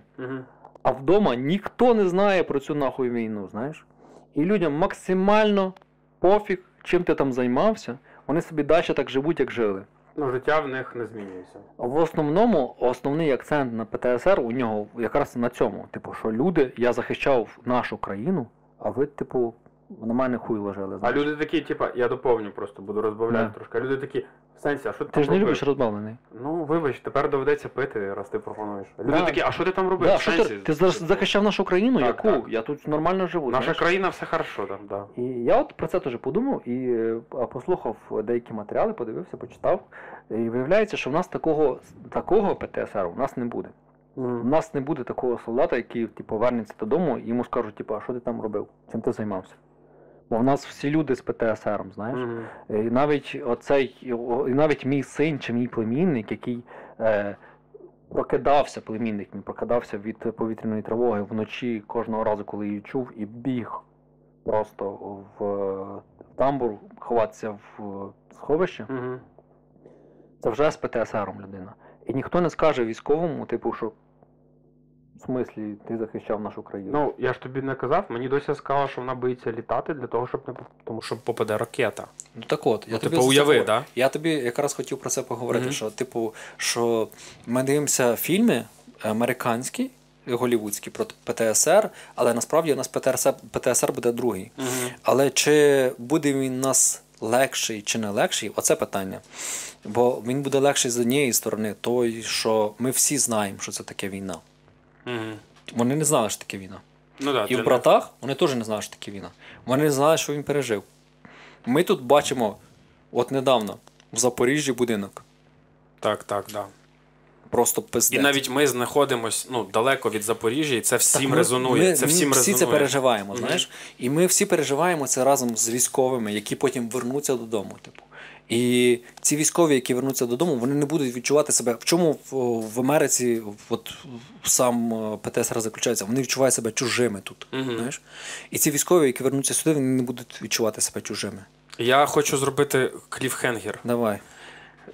а вдома ніхто не знає про цю нахуй війну, знаєш? І людям максимально пофіг, чим ти там займався, вони собі далі так живуть, як жили. Ну, життя в них не змінюється. В основному основний акцент на ПТСР у нього якраз на цьому. Типу, що люди, я захищав нашу країну, а ви, типу, на мене хуй ложили. А люди такі, типу, я доповню просто, буду розбавляти Да. трошки. А люди такі, в сенсі, а що ти, Ти ж не любиш розбавлений. Ну, вибач, тепер доведеться пити, раз ти пропонуєш. Люди Да. такі, а що ти там робив? Да, В що сенсі? ти, ти за- захищав нашу країну, Так, яку? так. Я тут нормально живу. Наша знаєш. країна все хорошо там, да. І я от про це теж подумав і е, послухав деякі матеріали, подивився, почитав. І виявляється, що в нас такого, такого ПТСР у нас не буде. У нас не буде такого солдата, який типу, вернеться додому і йому скажуть, типу, а що ти там робив? Чим ти займався? Бо в нас всі люди з ПТСР, знаєш. Мгм. І навіть оцей, і навіть мій син чи мій племінник, який е, прокидався, племінник мій прокидався від повітряної тривоги вночі кожного разу, коли її чув, і біг просто в, в тамбур, ховатися в сховище. Мгм. Це вже з ПТСРом людина. І ніхто не скаже військовому, типу, що в смислі ти захищав нашу країну. Ну, я ж тобі не казав, мені досі сказала, що вона боїться літати для того, щоб не тому що попаде ракета. Ну так от, я Ну, тобі типу, уяви, да? Я тобі якраз хотів про це поговорити, Мгм. що, типу, що ми дивимося фільми американські, голівудські про ПТСР, але насправді у нас ПТСР, ПТСР буде другий. Але чи буде він у нас легший чи не легший, оце питання. Бо він буде легший з однієї сторони, той, що ми всі знаємо, що це таке війна. Мгм. Вони не знали, що таке війна. Ну да, І в братах вони теж не знали, що таке війна. Вони не знали, що він пережив. Ми тут бачимо, от недавно, в Запоріжжі будинок. Так, так, да. Просто пиздець. І навіть ми знаходимось ну, далеко від Запоріжжя, і це всім ми- резонує. Ми, це ми всі резонує. це переживаємо, знаєш. І ми всі переживаємо це разом з військовими, які потім вернуться додому. Типу. І ці військові, які вернуться додому, вони не будуть відчувати себе. В чому в, Америці от, сам е, ПТСР заключається? Вони відчувають себе чужими тут. Мгм. Знаєш? І ці військові, які вернуться сюди, вони не будуть відчувати себе чужими. Я хочу зробити кліфхенгер. Давай.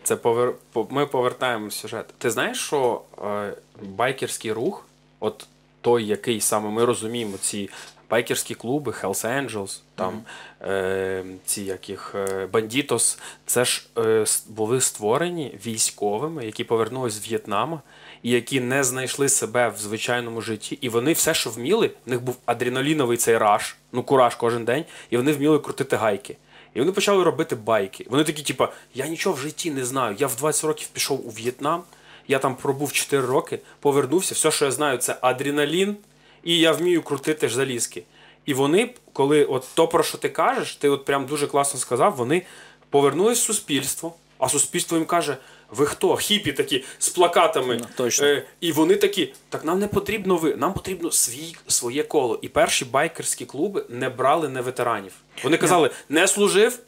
Це повер... ми повертаємо сюжет. Ти знаєш, що е, байкерський рух, от той, який саме ми розуміємо, ці байкерські клуби, Hells Angels, там е, ці яких е, Бандітос, це ж е, були створені військовими, які повернулись з В'єтнама. І які не знайшли себе в звичайному житті, і вони все, що вміли, в них був адреналіновий цей раш, ну кураж кожен день, і вони вміли крутити гайки. І вони почали робити байки. Вони такі, типа, я нічого в житті не знаю. Я в 20 років пішов у В'єтнам, я там пробув 4 роки, повернувся. Все, що я знаю, це адреналін, і я вмію крутити ж залізки. І вони, коли от то, про що ти кажеш, ти от прям дуже класно сказав, вони повернулись в суспільство, а суспільство їм каже: ви хто? Хіпі такі з плакатами. Ну, точно. Е, і вони такі, так нам не потрібно ви, нам потрібно свій, своє коло. І перші байкерські клуби не брали не ветеранів. Вони казали, не служив.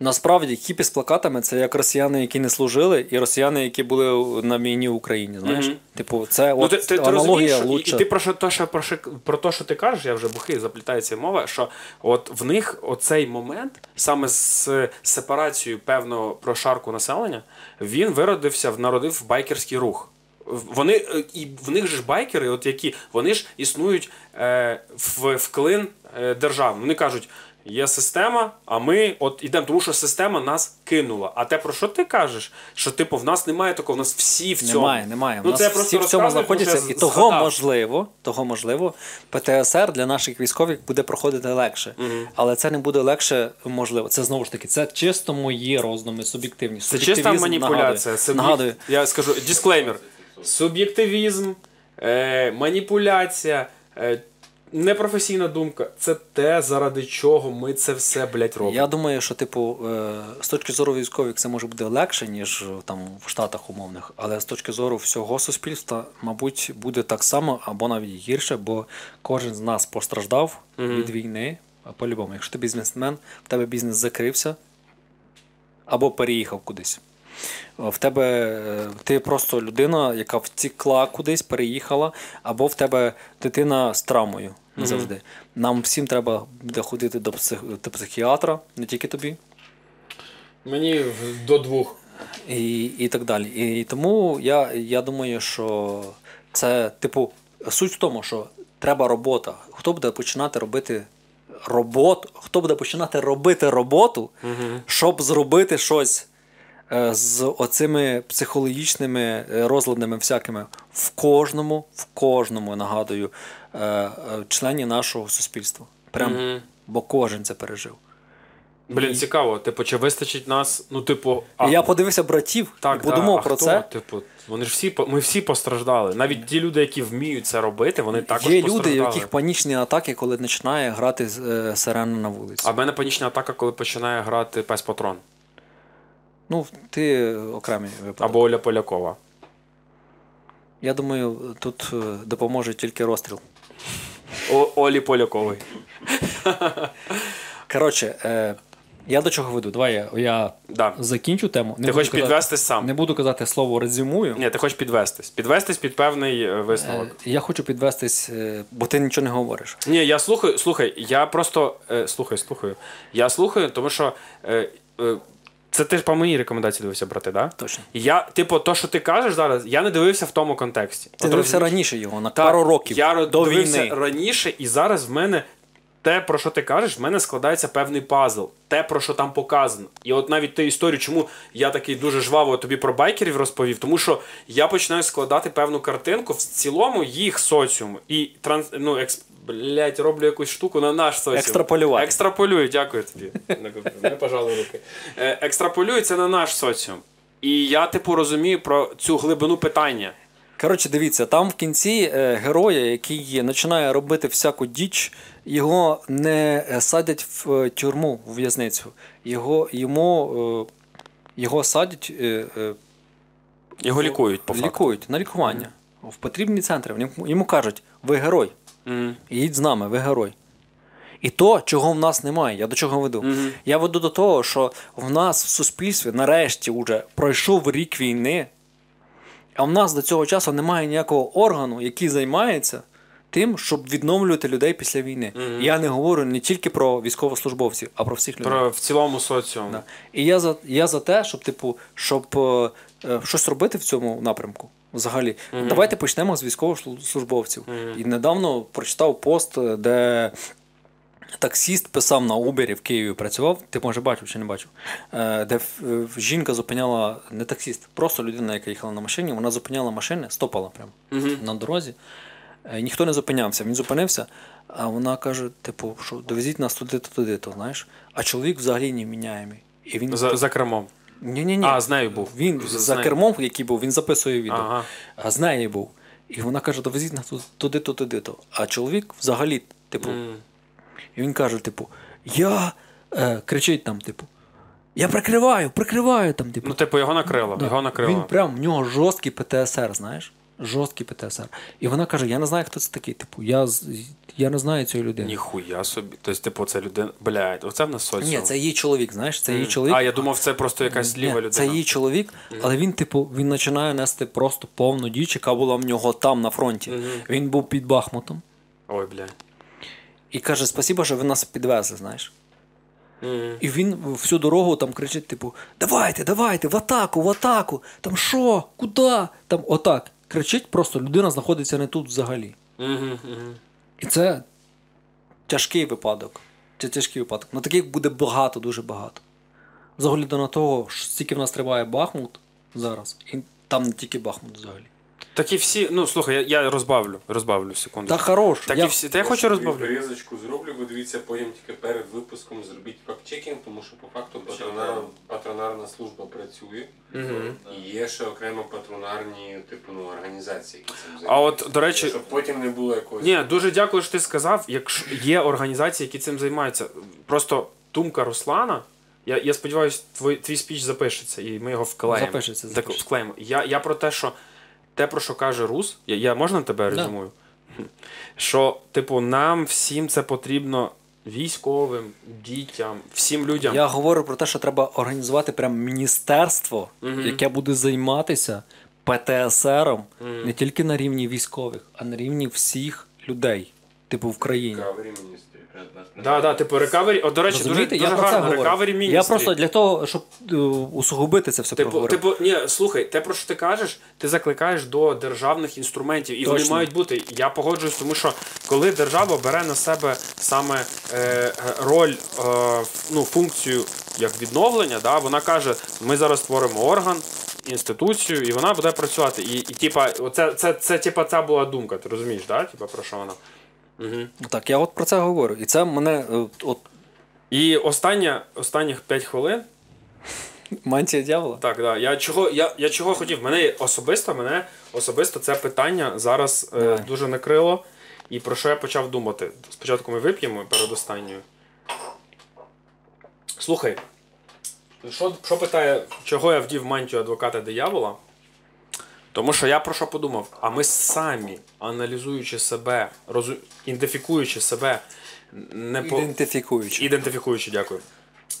Насправді, хіпі з плакатами це як росіяни, які не служили, і росіяни, які були на війні в Україні. Знаєш? Мгм. Типу, це Ну, от ти, ти, ти аналогія розумієш, що- і, і ти про що, то, що, про, що, про те, що ти кажеш, я вже бухий, заплітається мова, що от в них оцей момент, саме з сепарацією певного прошарку населення, він виродився, народив байкерський рух. Вони е, і в них же ж байкери, от які вони ж існують е, в, в клин е, держав. Вони кажуть, є система, а ми от ідемо, тому що система нас кинула. А те, про що ти кажеш? Що типу в нас немає такого, в нас всі в цьому. Немає, немає. Ну, нас це я всі в цьому знаходяться, і того можливо, того можливо, ПТСР для наших військових буде проходити легше. Але це не буде легше, можливо. Це знову ж таки, це чисто мої роздуми, суб'єктивні. Це чиста маніпуляція. нагадую. Це Нагадую. Я скажу дисклеймер. Суб'єктивізм, е, маніпуляція, е, непрофесійна думка це те, заради чого ми це все, блядь, робимо. Я думаю, що, типу, е, з точки зору військових це може буде легше, ніж е, там в Штатах умовних, але з точки зору всього суспільства, мабуть, буде так само або навіть гірше, бо кожен з нас постраждав від війни. По-любому, якщо ти бізнесмен, в тебе бізнес закрився або переїхав кудись. В тебе е, ти просто людина, яка втекла кудись, переїхала, або в тебе дитина з травмою не завжди. Нам всім треба буде ходити до, псих, до психіатра, не тільки тобі, Мені до двох. і, і так далі. І тому я, я думаю, що це, типу, суть в тому, що треба робота. Хто буде починати робити роботу, хто буде починати робити роботу, щоб зробити щось з оцими психологічними е, розладами всякими в кожному, в кожному, нагадую, е, е, члені нашого суспільства. Прям, Мгм. бо кожен це пережив. Блін, цікаво, типу, чи вистачить нас, ну, типу, а, я подивився братів так, і подумав да, а про хто? це. Типу, вони ж всі ми всі постраждали. Навіть ті люди, які вміють це робити, вони також Є люди, у яких панічні атаки, коли починає грати е, сирена на вулиці. А в мене панічна атака, коли починає грати пес Патрон Ну, ти окремі випадки. або Оля Полякова. Я думаю, тут е, допоможе тільки розстріл. О, Олі Полякової. [laughs] Коротше, е, я до чого веду? Давай я, я Да. закінчу тему. Не Ти хочеш казати- підвестись сам? Не буду казати слово резюмую. Ні, ти хочеш підвестись. Підвестись під певний е, висновок. Е, Я хочу підвестись, е, бо ти нічого не говориш. Ні, я слухаю, слухай, я просто е, слухай, слухаю. Я слухаю, тому що е, е, це ти ж по моїй рекомендації дивився, брати, да? Точно. Я, типу, то, що ти кажеш зараз, я не дивився в тому контексті. Ти От дивився розумієш? раніше його, на Так, пару років Я до дивився війни. раніше, і зараз в мене те, про що ти кажеш, в мене складається певний пазл. Те, про що там показано. І от навіть ту історію, чому я такий дуже жваво тобі про байкерів розповів, тому що я починаю складати певну картинку в цілому їх соціум. І транс, ну, екс, блядь, роблю якусь штуку на наш соціум. Екстраполювати. Екстраполюю, дякую тобі. Не пожалуй руки. Е, Екстраполюю це на наш соціум. І я, типу, розумію про цю глибину питання. Коротше, дивіться, там в кінці е, героя, який починає робити всяку діч, його не е, садять в тюрму, в в'язницю. Його, йому, його садять, Його лікують, по факту. лікують на лікування в потрібні центри. Йому кажуть, ви герой, Мгм. їдь з нами, ви герой. І то, чого в нас немає, я до чого веду? Мгм. Я веду до того, що в нас в суспільстві нарешті вже пройшов рік війни, а в нас до цього часу немає ніякого органу, який займається тим, щоб відновлювати людей після війни. Мгм. Я не говорю не тільки про військовослужбовців, а про всіх людей. Про в цілому соціум. Да. І я за, я за те, щоб, типу, щоб е, е, щось робити в цьому напрямку. Взагалі, давайте почнемо з військовослужбовців. І недавно прочитав пост, де таксіст писав на Убері в Києві, працював. Ти може бачив чи не бачив? Е, Де е, жінка зупиняла не таксіст, просто людина, яка їхала на машині, вона зупиняла машини, стопала прямо Мгм. на дорозі. Е, Ніхто не зупинявся. Він зупинився, а вона каже: типу, що довезіть нас туди-то, туди-то, знаєш. А чоловік взагалі не міняємий. І він За, за кермом. Ні, ні, ні. А, з нею був. Він З- з за нею. кермом, який був, він записує відео. Ага. А з нею був. І вона каже: довезіть нас туди-то, туди-то. А чоловік взагалі, типу, mm. і він каже: типу, я е, кричить там, типу, я прикриваю, прикриваю там, типу. Ну, типу, його накрило. Да. Його накрило. Він прям в нього жорсткий ПТСР, знаєш? Жорсткий ПТСР. І вона каже: Я не знаю, хто це такий. Типу, я, я не знаю цієї людини. Ніхуя собі. Тобто, типу, це людина. Блядь, оце в нас соціум. Ні, це її чоловік, знаєш, це її чоловік. А, я думав, це просто якась Ні, ліва людина. Це її чоловік, але він, типу, він починає нести просто повну діч, яка була в нього там на фронті. Він був під Бахмутом Ой, бля. і каже: Спасибо, що ви нас підвезли, знаєш. М. І він всю дорогу там кричить: типу, давайте, давайте, в атаку, в атаку. Там що? Куди? Там отак. Кричить, просто людина знаходиться не тут взагалі. І це тяжкий випадок. Це тяжкий випадок. На таких буде багато, дуже багато. З огляду на того, що стільки в нас триває Бахмут зараз, і там не тільки Бахмут взагалі. Так і всі, ну слухай, я, я розбавлю, розбавлю секунду. Та хорош. Так я... і всі. Та я хочу розбавлю. Перерізочку зроблю, ви дивіться потім тільки перед випуском зробіть факт-чекінг, тому що по факту патронар, патронарна служба працює. Мгм. І є ще окремо патронарні типу ну, організації, які цим займаються. А от, до речі- щоб потім не було якогось. Ні, дуже дякую, що ти сказав. Якщо є організації, які цим займаються. Просто думка Руслана. Я, я сподіваюся, твій, твій спіч запишеться, і ми його вклеїмо. Запишеться, Так, вклеїмо. Я, я про те, що те, про що каже Рус, я, я можна тебе Да. [laughs] Що, типу, нам всім це потрібно військовим, дітям, всім людям. Я говорю про те, що треба організувати прям міністерство, Мгм. яке буде займатися ПТСРом не тільки на рівні військових, а на рівні всіх людей, типу в країні. Да, да, типу, рекавері. О, до речі, Розумієте, дуже я про це гарно. говорю. Рекавері Я просто для того, щоб е, усугубити це все Типу, проговорив. типу, ні, слухай, те, про що ти кажеш, ти закликаєш до державних інструментів, і вони Точно. мають бути. Я погоджуюсь, тому що коли держава бере на себе саме е, е, роль, е, ну, функцію як відновлення, да, вона каже: ми зараз створимо орган, інституцію, і вона буде працювати. І, і типа, оце, це, це, типа, ця була думка, ти розумієш, да? Типа, про що вона? Угу. Так, я от про це говорю. І це мене е, от І остання, останніх 5 хвилин мантія дьявола. Так, да. Я чого, я, я чого хотів? Мене особисто, мене особисто це питання зараз е, дуже накрило. І про що я почав думати? Спочатку ми вип'ємо перед останньою. Слухай, що, що питає, чого я вдів мантію адвоката диявола? Тому що я про що подумав? А ми самі, аналізуючи себе, розу... ідентифікуючи себе, не по... Ідентифікуючи. Ідентифікуючи, дякую.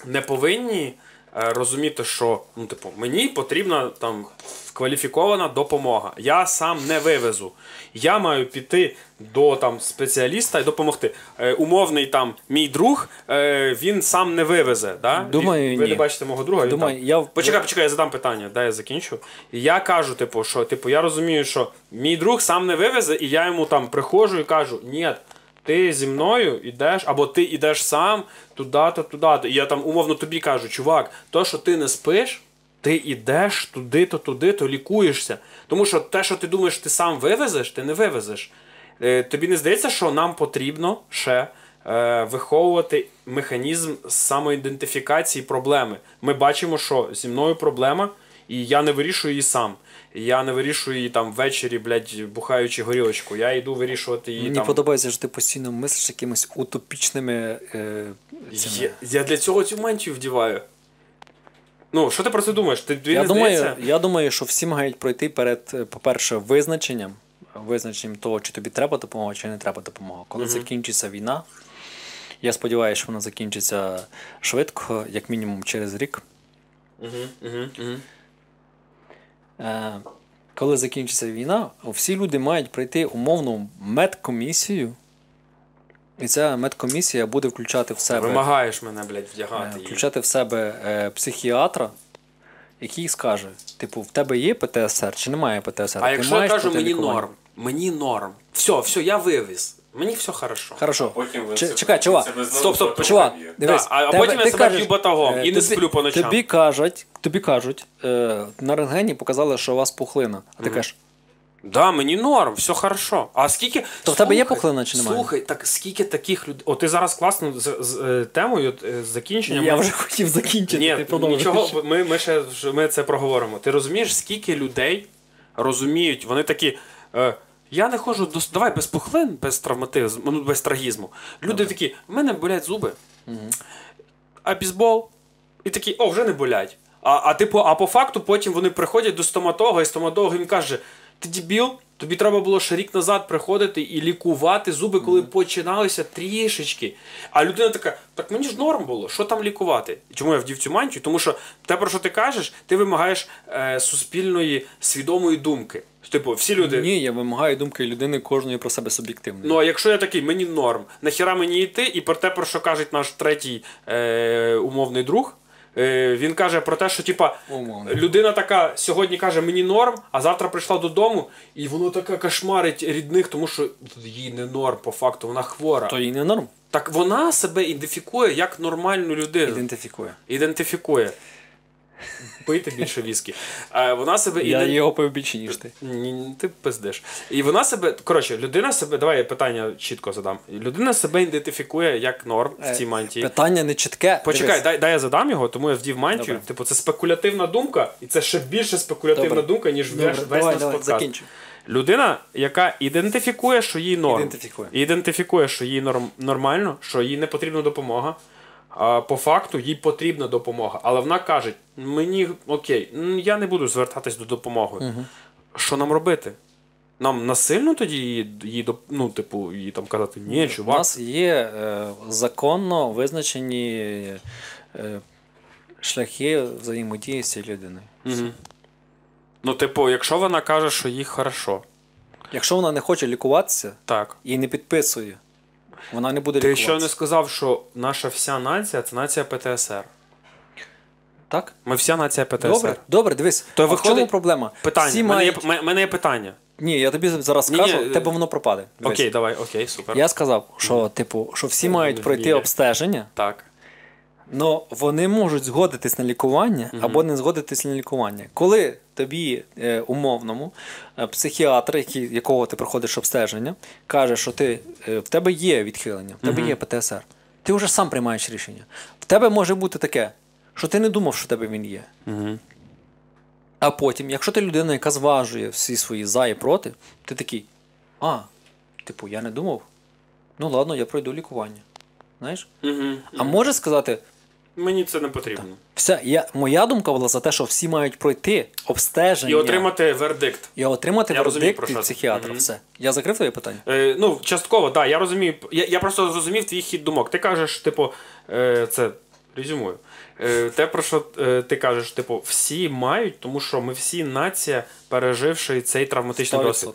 Не повинні розуміти, що ну, типу, мені потрібна там кваліфікована допомога. Я сам не вивезу. Я маю піти до там спеціаліста і допомогти. Е, умовний там мій друг, е, він сам не вивезе. Да? Думаю, ви ні. не бачите мого друга. він Думаю, там. я Почекай, почекай, я задам питання, дай я закінчу. І я кажу, типу, що типу, я розумію, що мій друг сам не вивезе, і я йому там приходжу і кажу: ні, ти зі мною йдеш, або ти йдеш сам туди-то, туди-то. І я там умовно тобі кажу, чувак, то, що ти не спиш, ти йдеш туди-то, туди-то, лікуєшся. Тому що те, що ти думаєш, ти сам вивезеш, ти не вивезеш. Е, тобі не здається, що нам потрібно ще е, виховувати механізм самоідентифікації проблеми. Ми бачимо, що зі мною проблема, і я не вирішую її сам. Я не вирішую її там ввечері, блядь, бухаючи горілочку. Я йду вирішувати її Мені там. подобається, що ти постійно мислиш якимись утопічними. Е, цими. Я, я для цього цю мантію вдіваю. Ну, що ти про це думаєш? Ти, тобі Я не думаю, здається? я думаю, що всі мають пройти перед, е, по-перше, визначенням, визначенням того, чи тобі треба допомога, чи не треба допомога. Коли закінчиться війна, я сподіваюся, що вона закінчиться швидко, як мінімум через рік. Угу, угу, угу. Е, коли закінчиться війна, всі люди мають пройти умовну медкомісію. І ця медкомісія буде включати в себе. Вимагаєш мене, блядь, Е, вдягати її. включати в себе е, психіатра, який скаже: типу, в тебе є ПТСР чи немає ПТСР? А Ти якщо я маєш кажу, мені лікування? норм, мені норм. Все, все, я вивіз. Мені все хорошо. Хорошо. Потім ви Ч- це- чекай, чувак. знову Стоп, стоп, потім Чувак, дивись, Да, а тебе- потім я ти себе кажеш, б'ю батогом е, і не тобі- сплю по ночам. Тобі кажуть, тобі кажуть, е, на рентгені показали, що у вас пухлина. А ти кажеш, Да, мені норм, все хорошо. А скільки. То в тебе є Слухай, пухлина чи немає? Слухай, так скільки таких людей. О, ти зараз класно з, з, е, темою от, е, з закінченням. я вже хотів закінчити, Ні, нічого, ми, ми ще ж- ми це проговоримо. Ти розумієш, скільки людей розуміють, вони такі. Е, я не ходжу до давай без пухлин, без травматизму, ну, без трагізму. Люди такі, в мене болять зуби, а бейсбол, і такі, о, вже не болять. А, а, типу, а по факту потім вони приходять до стоматолога, і стоматолог їм каже: ти дебіл, тобі треба було ще рік назад приходити і лікувати зуби, коли починалися трішечки. А людина така: так мені ж норм було, що там лікувати? Чому я вдів цю мантію? Тому що те, про що ти кажеш, ти вимагаєш е, суспільної свідомої думки. Типу, всі люди. Ні, я вимагаю думки людини кожної про себе суб'єктивно. Ну, а якщо я такий, мені норм, нахіра мені йти, і про те, про що каже наш третій е, умовний друг, Е, він каже про те, що типа людина така сьогодні каже мені норм, а завтра прийшла додому, і воно така кошмарить рідних, тому що їй не норм, по факту, вона хвора. То їй не норм. Так вона себе ідентифікує як нормальну людину. Ідентифікує. Ідентифікує. Пийте більше віскі. Е, вона себе Я іден- його пив більше, ніж ти. ні, ти пиздиш. І вона себе, коротше, людина себе, давай я питання чітко задам. Людина себе ідентифікує як норм в цій мантії. Питання не чітке. Почекай, дай, дай я задам його, тому я вдів мантію. Добре. Типу, це спекулятивна думка, і це ще більше спекулятивна Добре. думка, ніж Добре, весь, давай, наш подкаст. закінчуй. Людина, яка ідентифікує, що їй норм. Ідентифікує. Ідентифікує, що їй норм, нормально, що їй не потрібна допомога. По факту їй потрібна допомога. Але вона каже: мені окей, я не буду звертатись до допомоги. Що нам робити? Нам насильно тоді її, її ну, типу, їй там казати, ні, У нас є е, законно визначені е, шляхи взаємодії з цією людиною. Мгм. Ну, типу, якщо вона каже, що їй хорошо, Якщо вона не хоче лікуватися так. і не підписує, вона не буде Ти лікуватися. що не сказав, що наша вся нація це нація ПТСР. Так? Ми вся нація ПТСР. Добре, добре, дивись. То а в чому проблема? Питання. Всі У мене, мають... є, мене є питання. Ні, я тобі зараз Ні, скажу, ні, тебе воно пропаде. Дивись. Окей, давай, окей, супер. Я сказав, що, типу, що всі мають пройти Ні. обстеження, Так. Але вони можуть згодитись на лікування або не згодитись на лікування. Коли тобі е, умовному е, психіатр, який, якого ти проходиш обстеження, каже, що ти, е, в тебе є відхилення, в тебе є ПТСР, ти вже сам приймаєш рішення. В тебе може бути таке, що ти не думав, що в тебе він є. А потім, якщо ти людина, яка зважує всі свої за і проти, ти такий, а, типу, я не думав. Ну ладно, я пройду лікування. Знаєш? А може сказати, Мені це не потрібно. все, я, моя думка була за те, що всі мають пройти обстеження І отримати вердикт. і отримати Я розумію, вердикт про від психіатра. Мгм. Все. Я закрив твоє питання? Е, ну, частково, так, да, я розумію. Я, я просто зрозумів твій хід думок. Ти кажеш, типу, е, це резюмую. Е, те, про що е, ти кажеш, типу, всі мають, тому що ми всі нація, переживши цей травматичний 100%. досвід.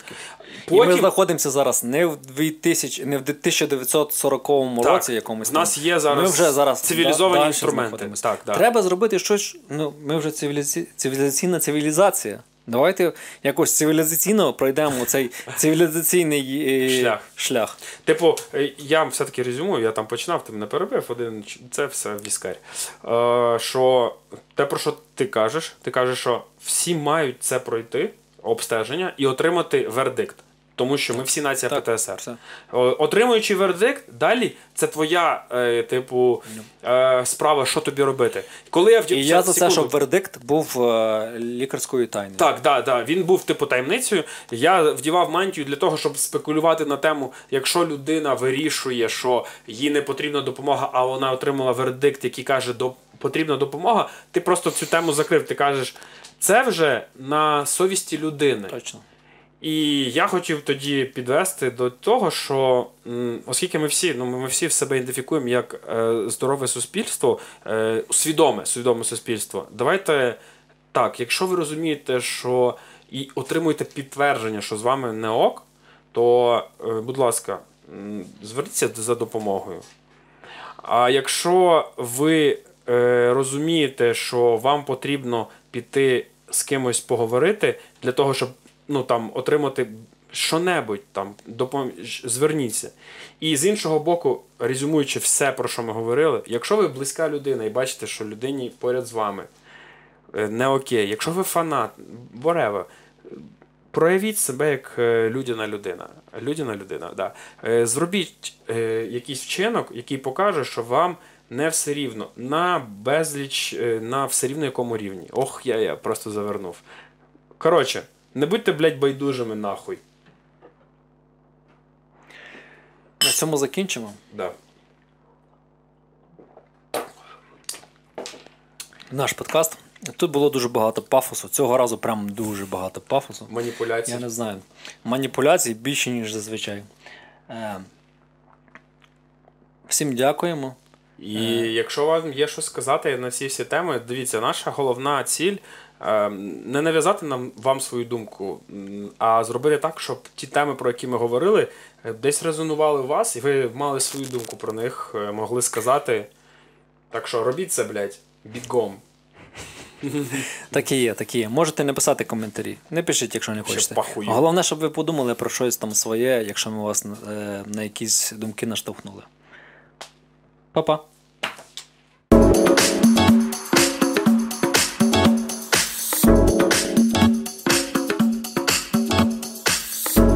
І ми знаходимося зараз не в 2000, не в 1940 Так, році якомусь. У нас є зараз ми вже зараз цивілізовані далі інструменти. Так, да. Треба зробити щось. Ну, ми вже цивілізаці... цивілізаційна цивілізація. Давайте якось цивілізаційно пройдемо цей цивілізаційний е, Шлях. шлях. Типу, е, я все-таки резюмую, я там починав, ти мене перебив, один це все віскарь. Е, що те, про що ти кажеш, ти кажеш, що всі мають це пройти, обстеження, і отримати вердикт. Тому що ми всі нація Так, ПТСР. все. Отримуючи вердикт, далі це твоя, е, типу, е, справа, що тобі робити. Коли я вдів І я за це, секунду- щоб вердикт був е, лікарською тайною. так, да, да. Він був типу таємницею. Я вдівав мантію для того, щоб спекулювати на тему, якщо людина вирішує, що їй не потрібна допомога, а вона отримала вердикт, який каже, до потрібна допомога. Ти просто цю тему закрив. Ти кажеш, це вже на совісті людини. Точно. І я хотів тоді підвести до того, що оскільки ми всі, ну ми всі в себе ідентифікуємо як е, здорове суспільство, е, свідоме, свідоме суспільство. Давайте так, якщо ви розумієте, що і отримуєте підтвердження, що з вами не ок, то, е, будь ласка, зверніться за допомогою. А якщо ви е, розумієте, що вам потрібно піти з кимось поговорити для того, щоб ну, там, отримати що-небудь, там, допом... зверніться. І з іншого боку, резюмуючи все, про що ми говорили, якщо ви близька людина і бачите, що людині поряд з вами е, не окей, якщо ви фанат, whatever, проявіть себе як е, людяна людина. Людяна людина, да. Е, Зробіть якийсь вчинок, який покаже, що вам не все рівно. На безліч, на все рівно якому рівні. Ох, я, я просто завернув. Коротше, не будьте, блядь, байдужими нахуй. На цьому закінчимо. Да. Наш подкаст. Тут було дуже багато пафосу. Цього разу прям дуже багато пафосу. Маніпуляції. Я не знаю. Маніпуляцій більше, ніж зазвичай. Е, всім дякуємо. І якщо вам є що сказати на ці всі теми, дивіться, наша головна ціль е, не нав'язати нам вам свою думку, а зробити так, щоб ті теми, про які ми говорили, е, десь резонували у вас, і ви мали свою думку про них, е, могли сказати. Так що робіть це, блядь. Бігом. Так і є, так і є. Можете не писати коментарі. Не пишіть, якщо не хочете. Головне, щоб ви подумали про щось там своє, якщо ми вас е, на якісь думки наштовхнули. Па-па.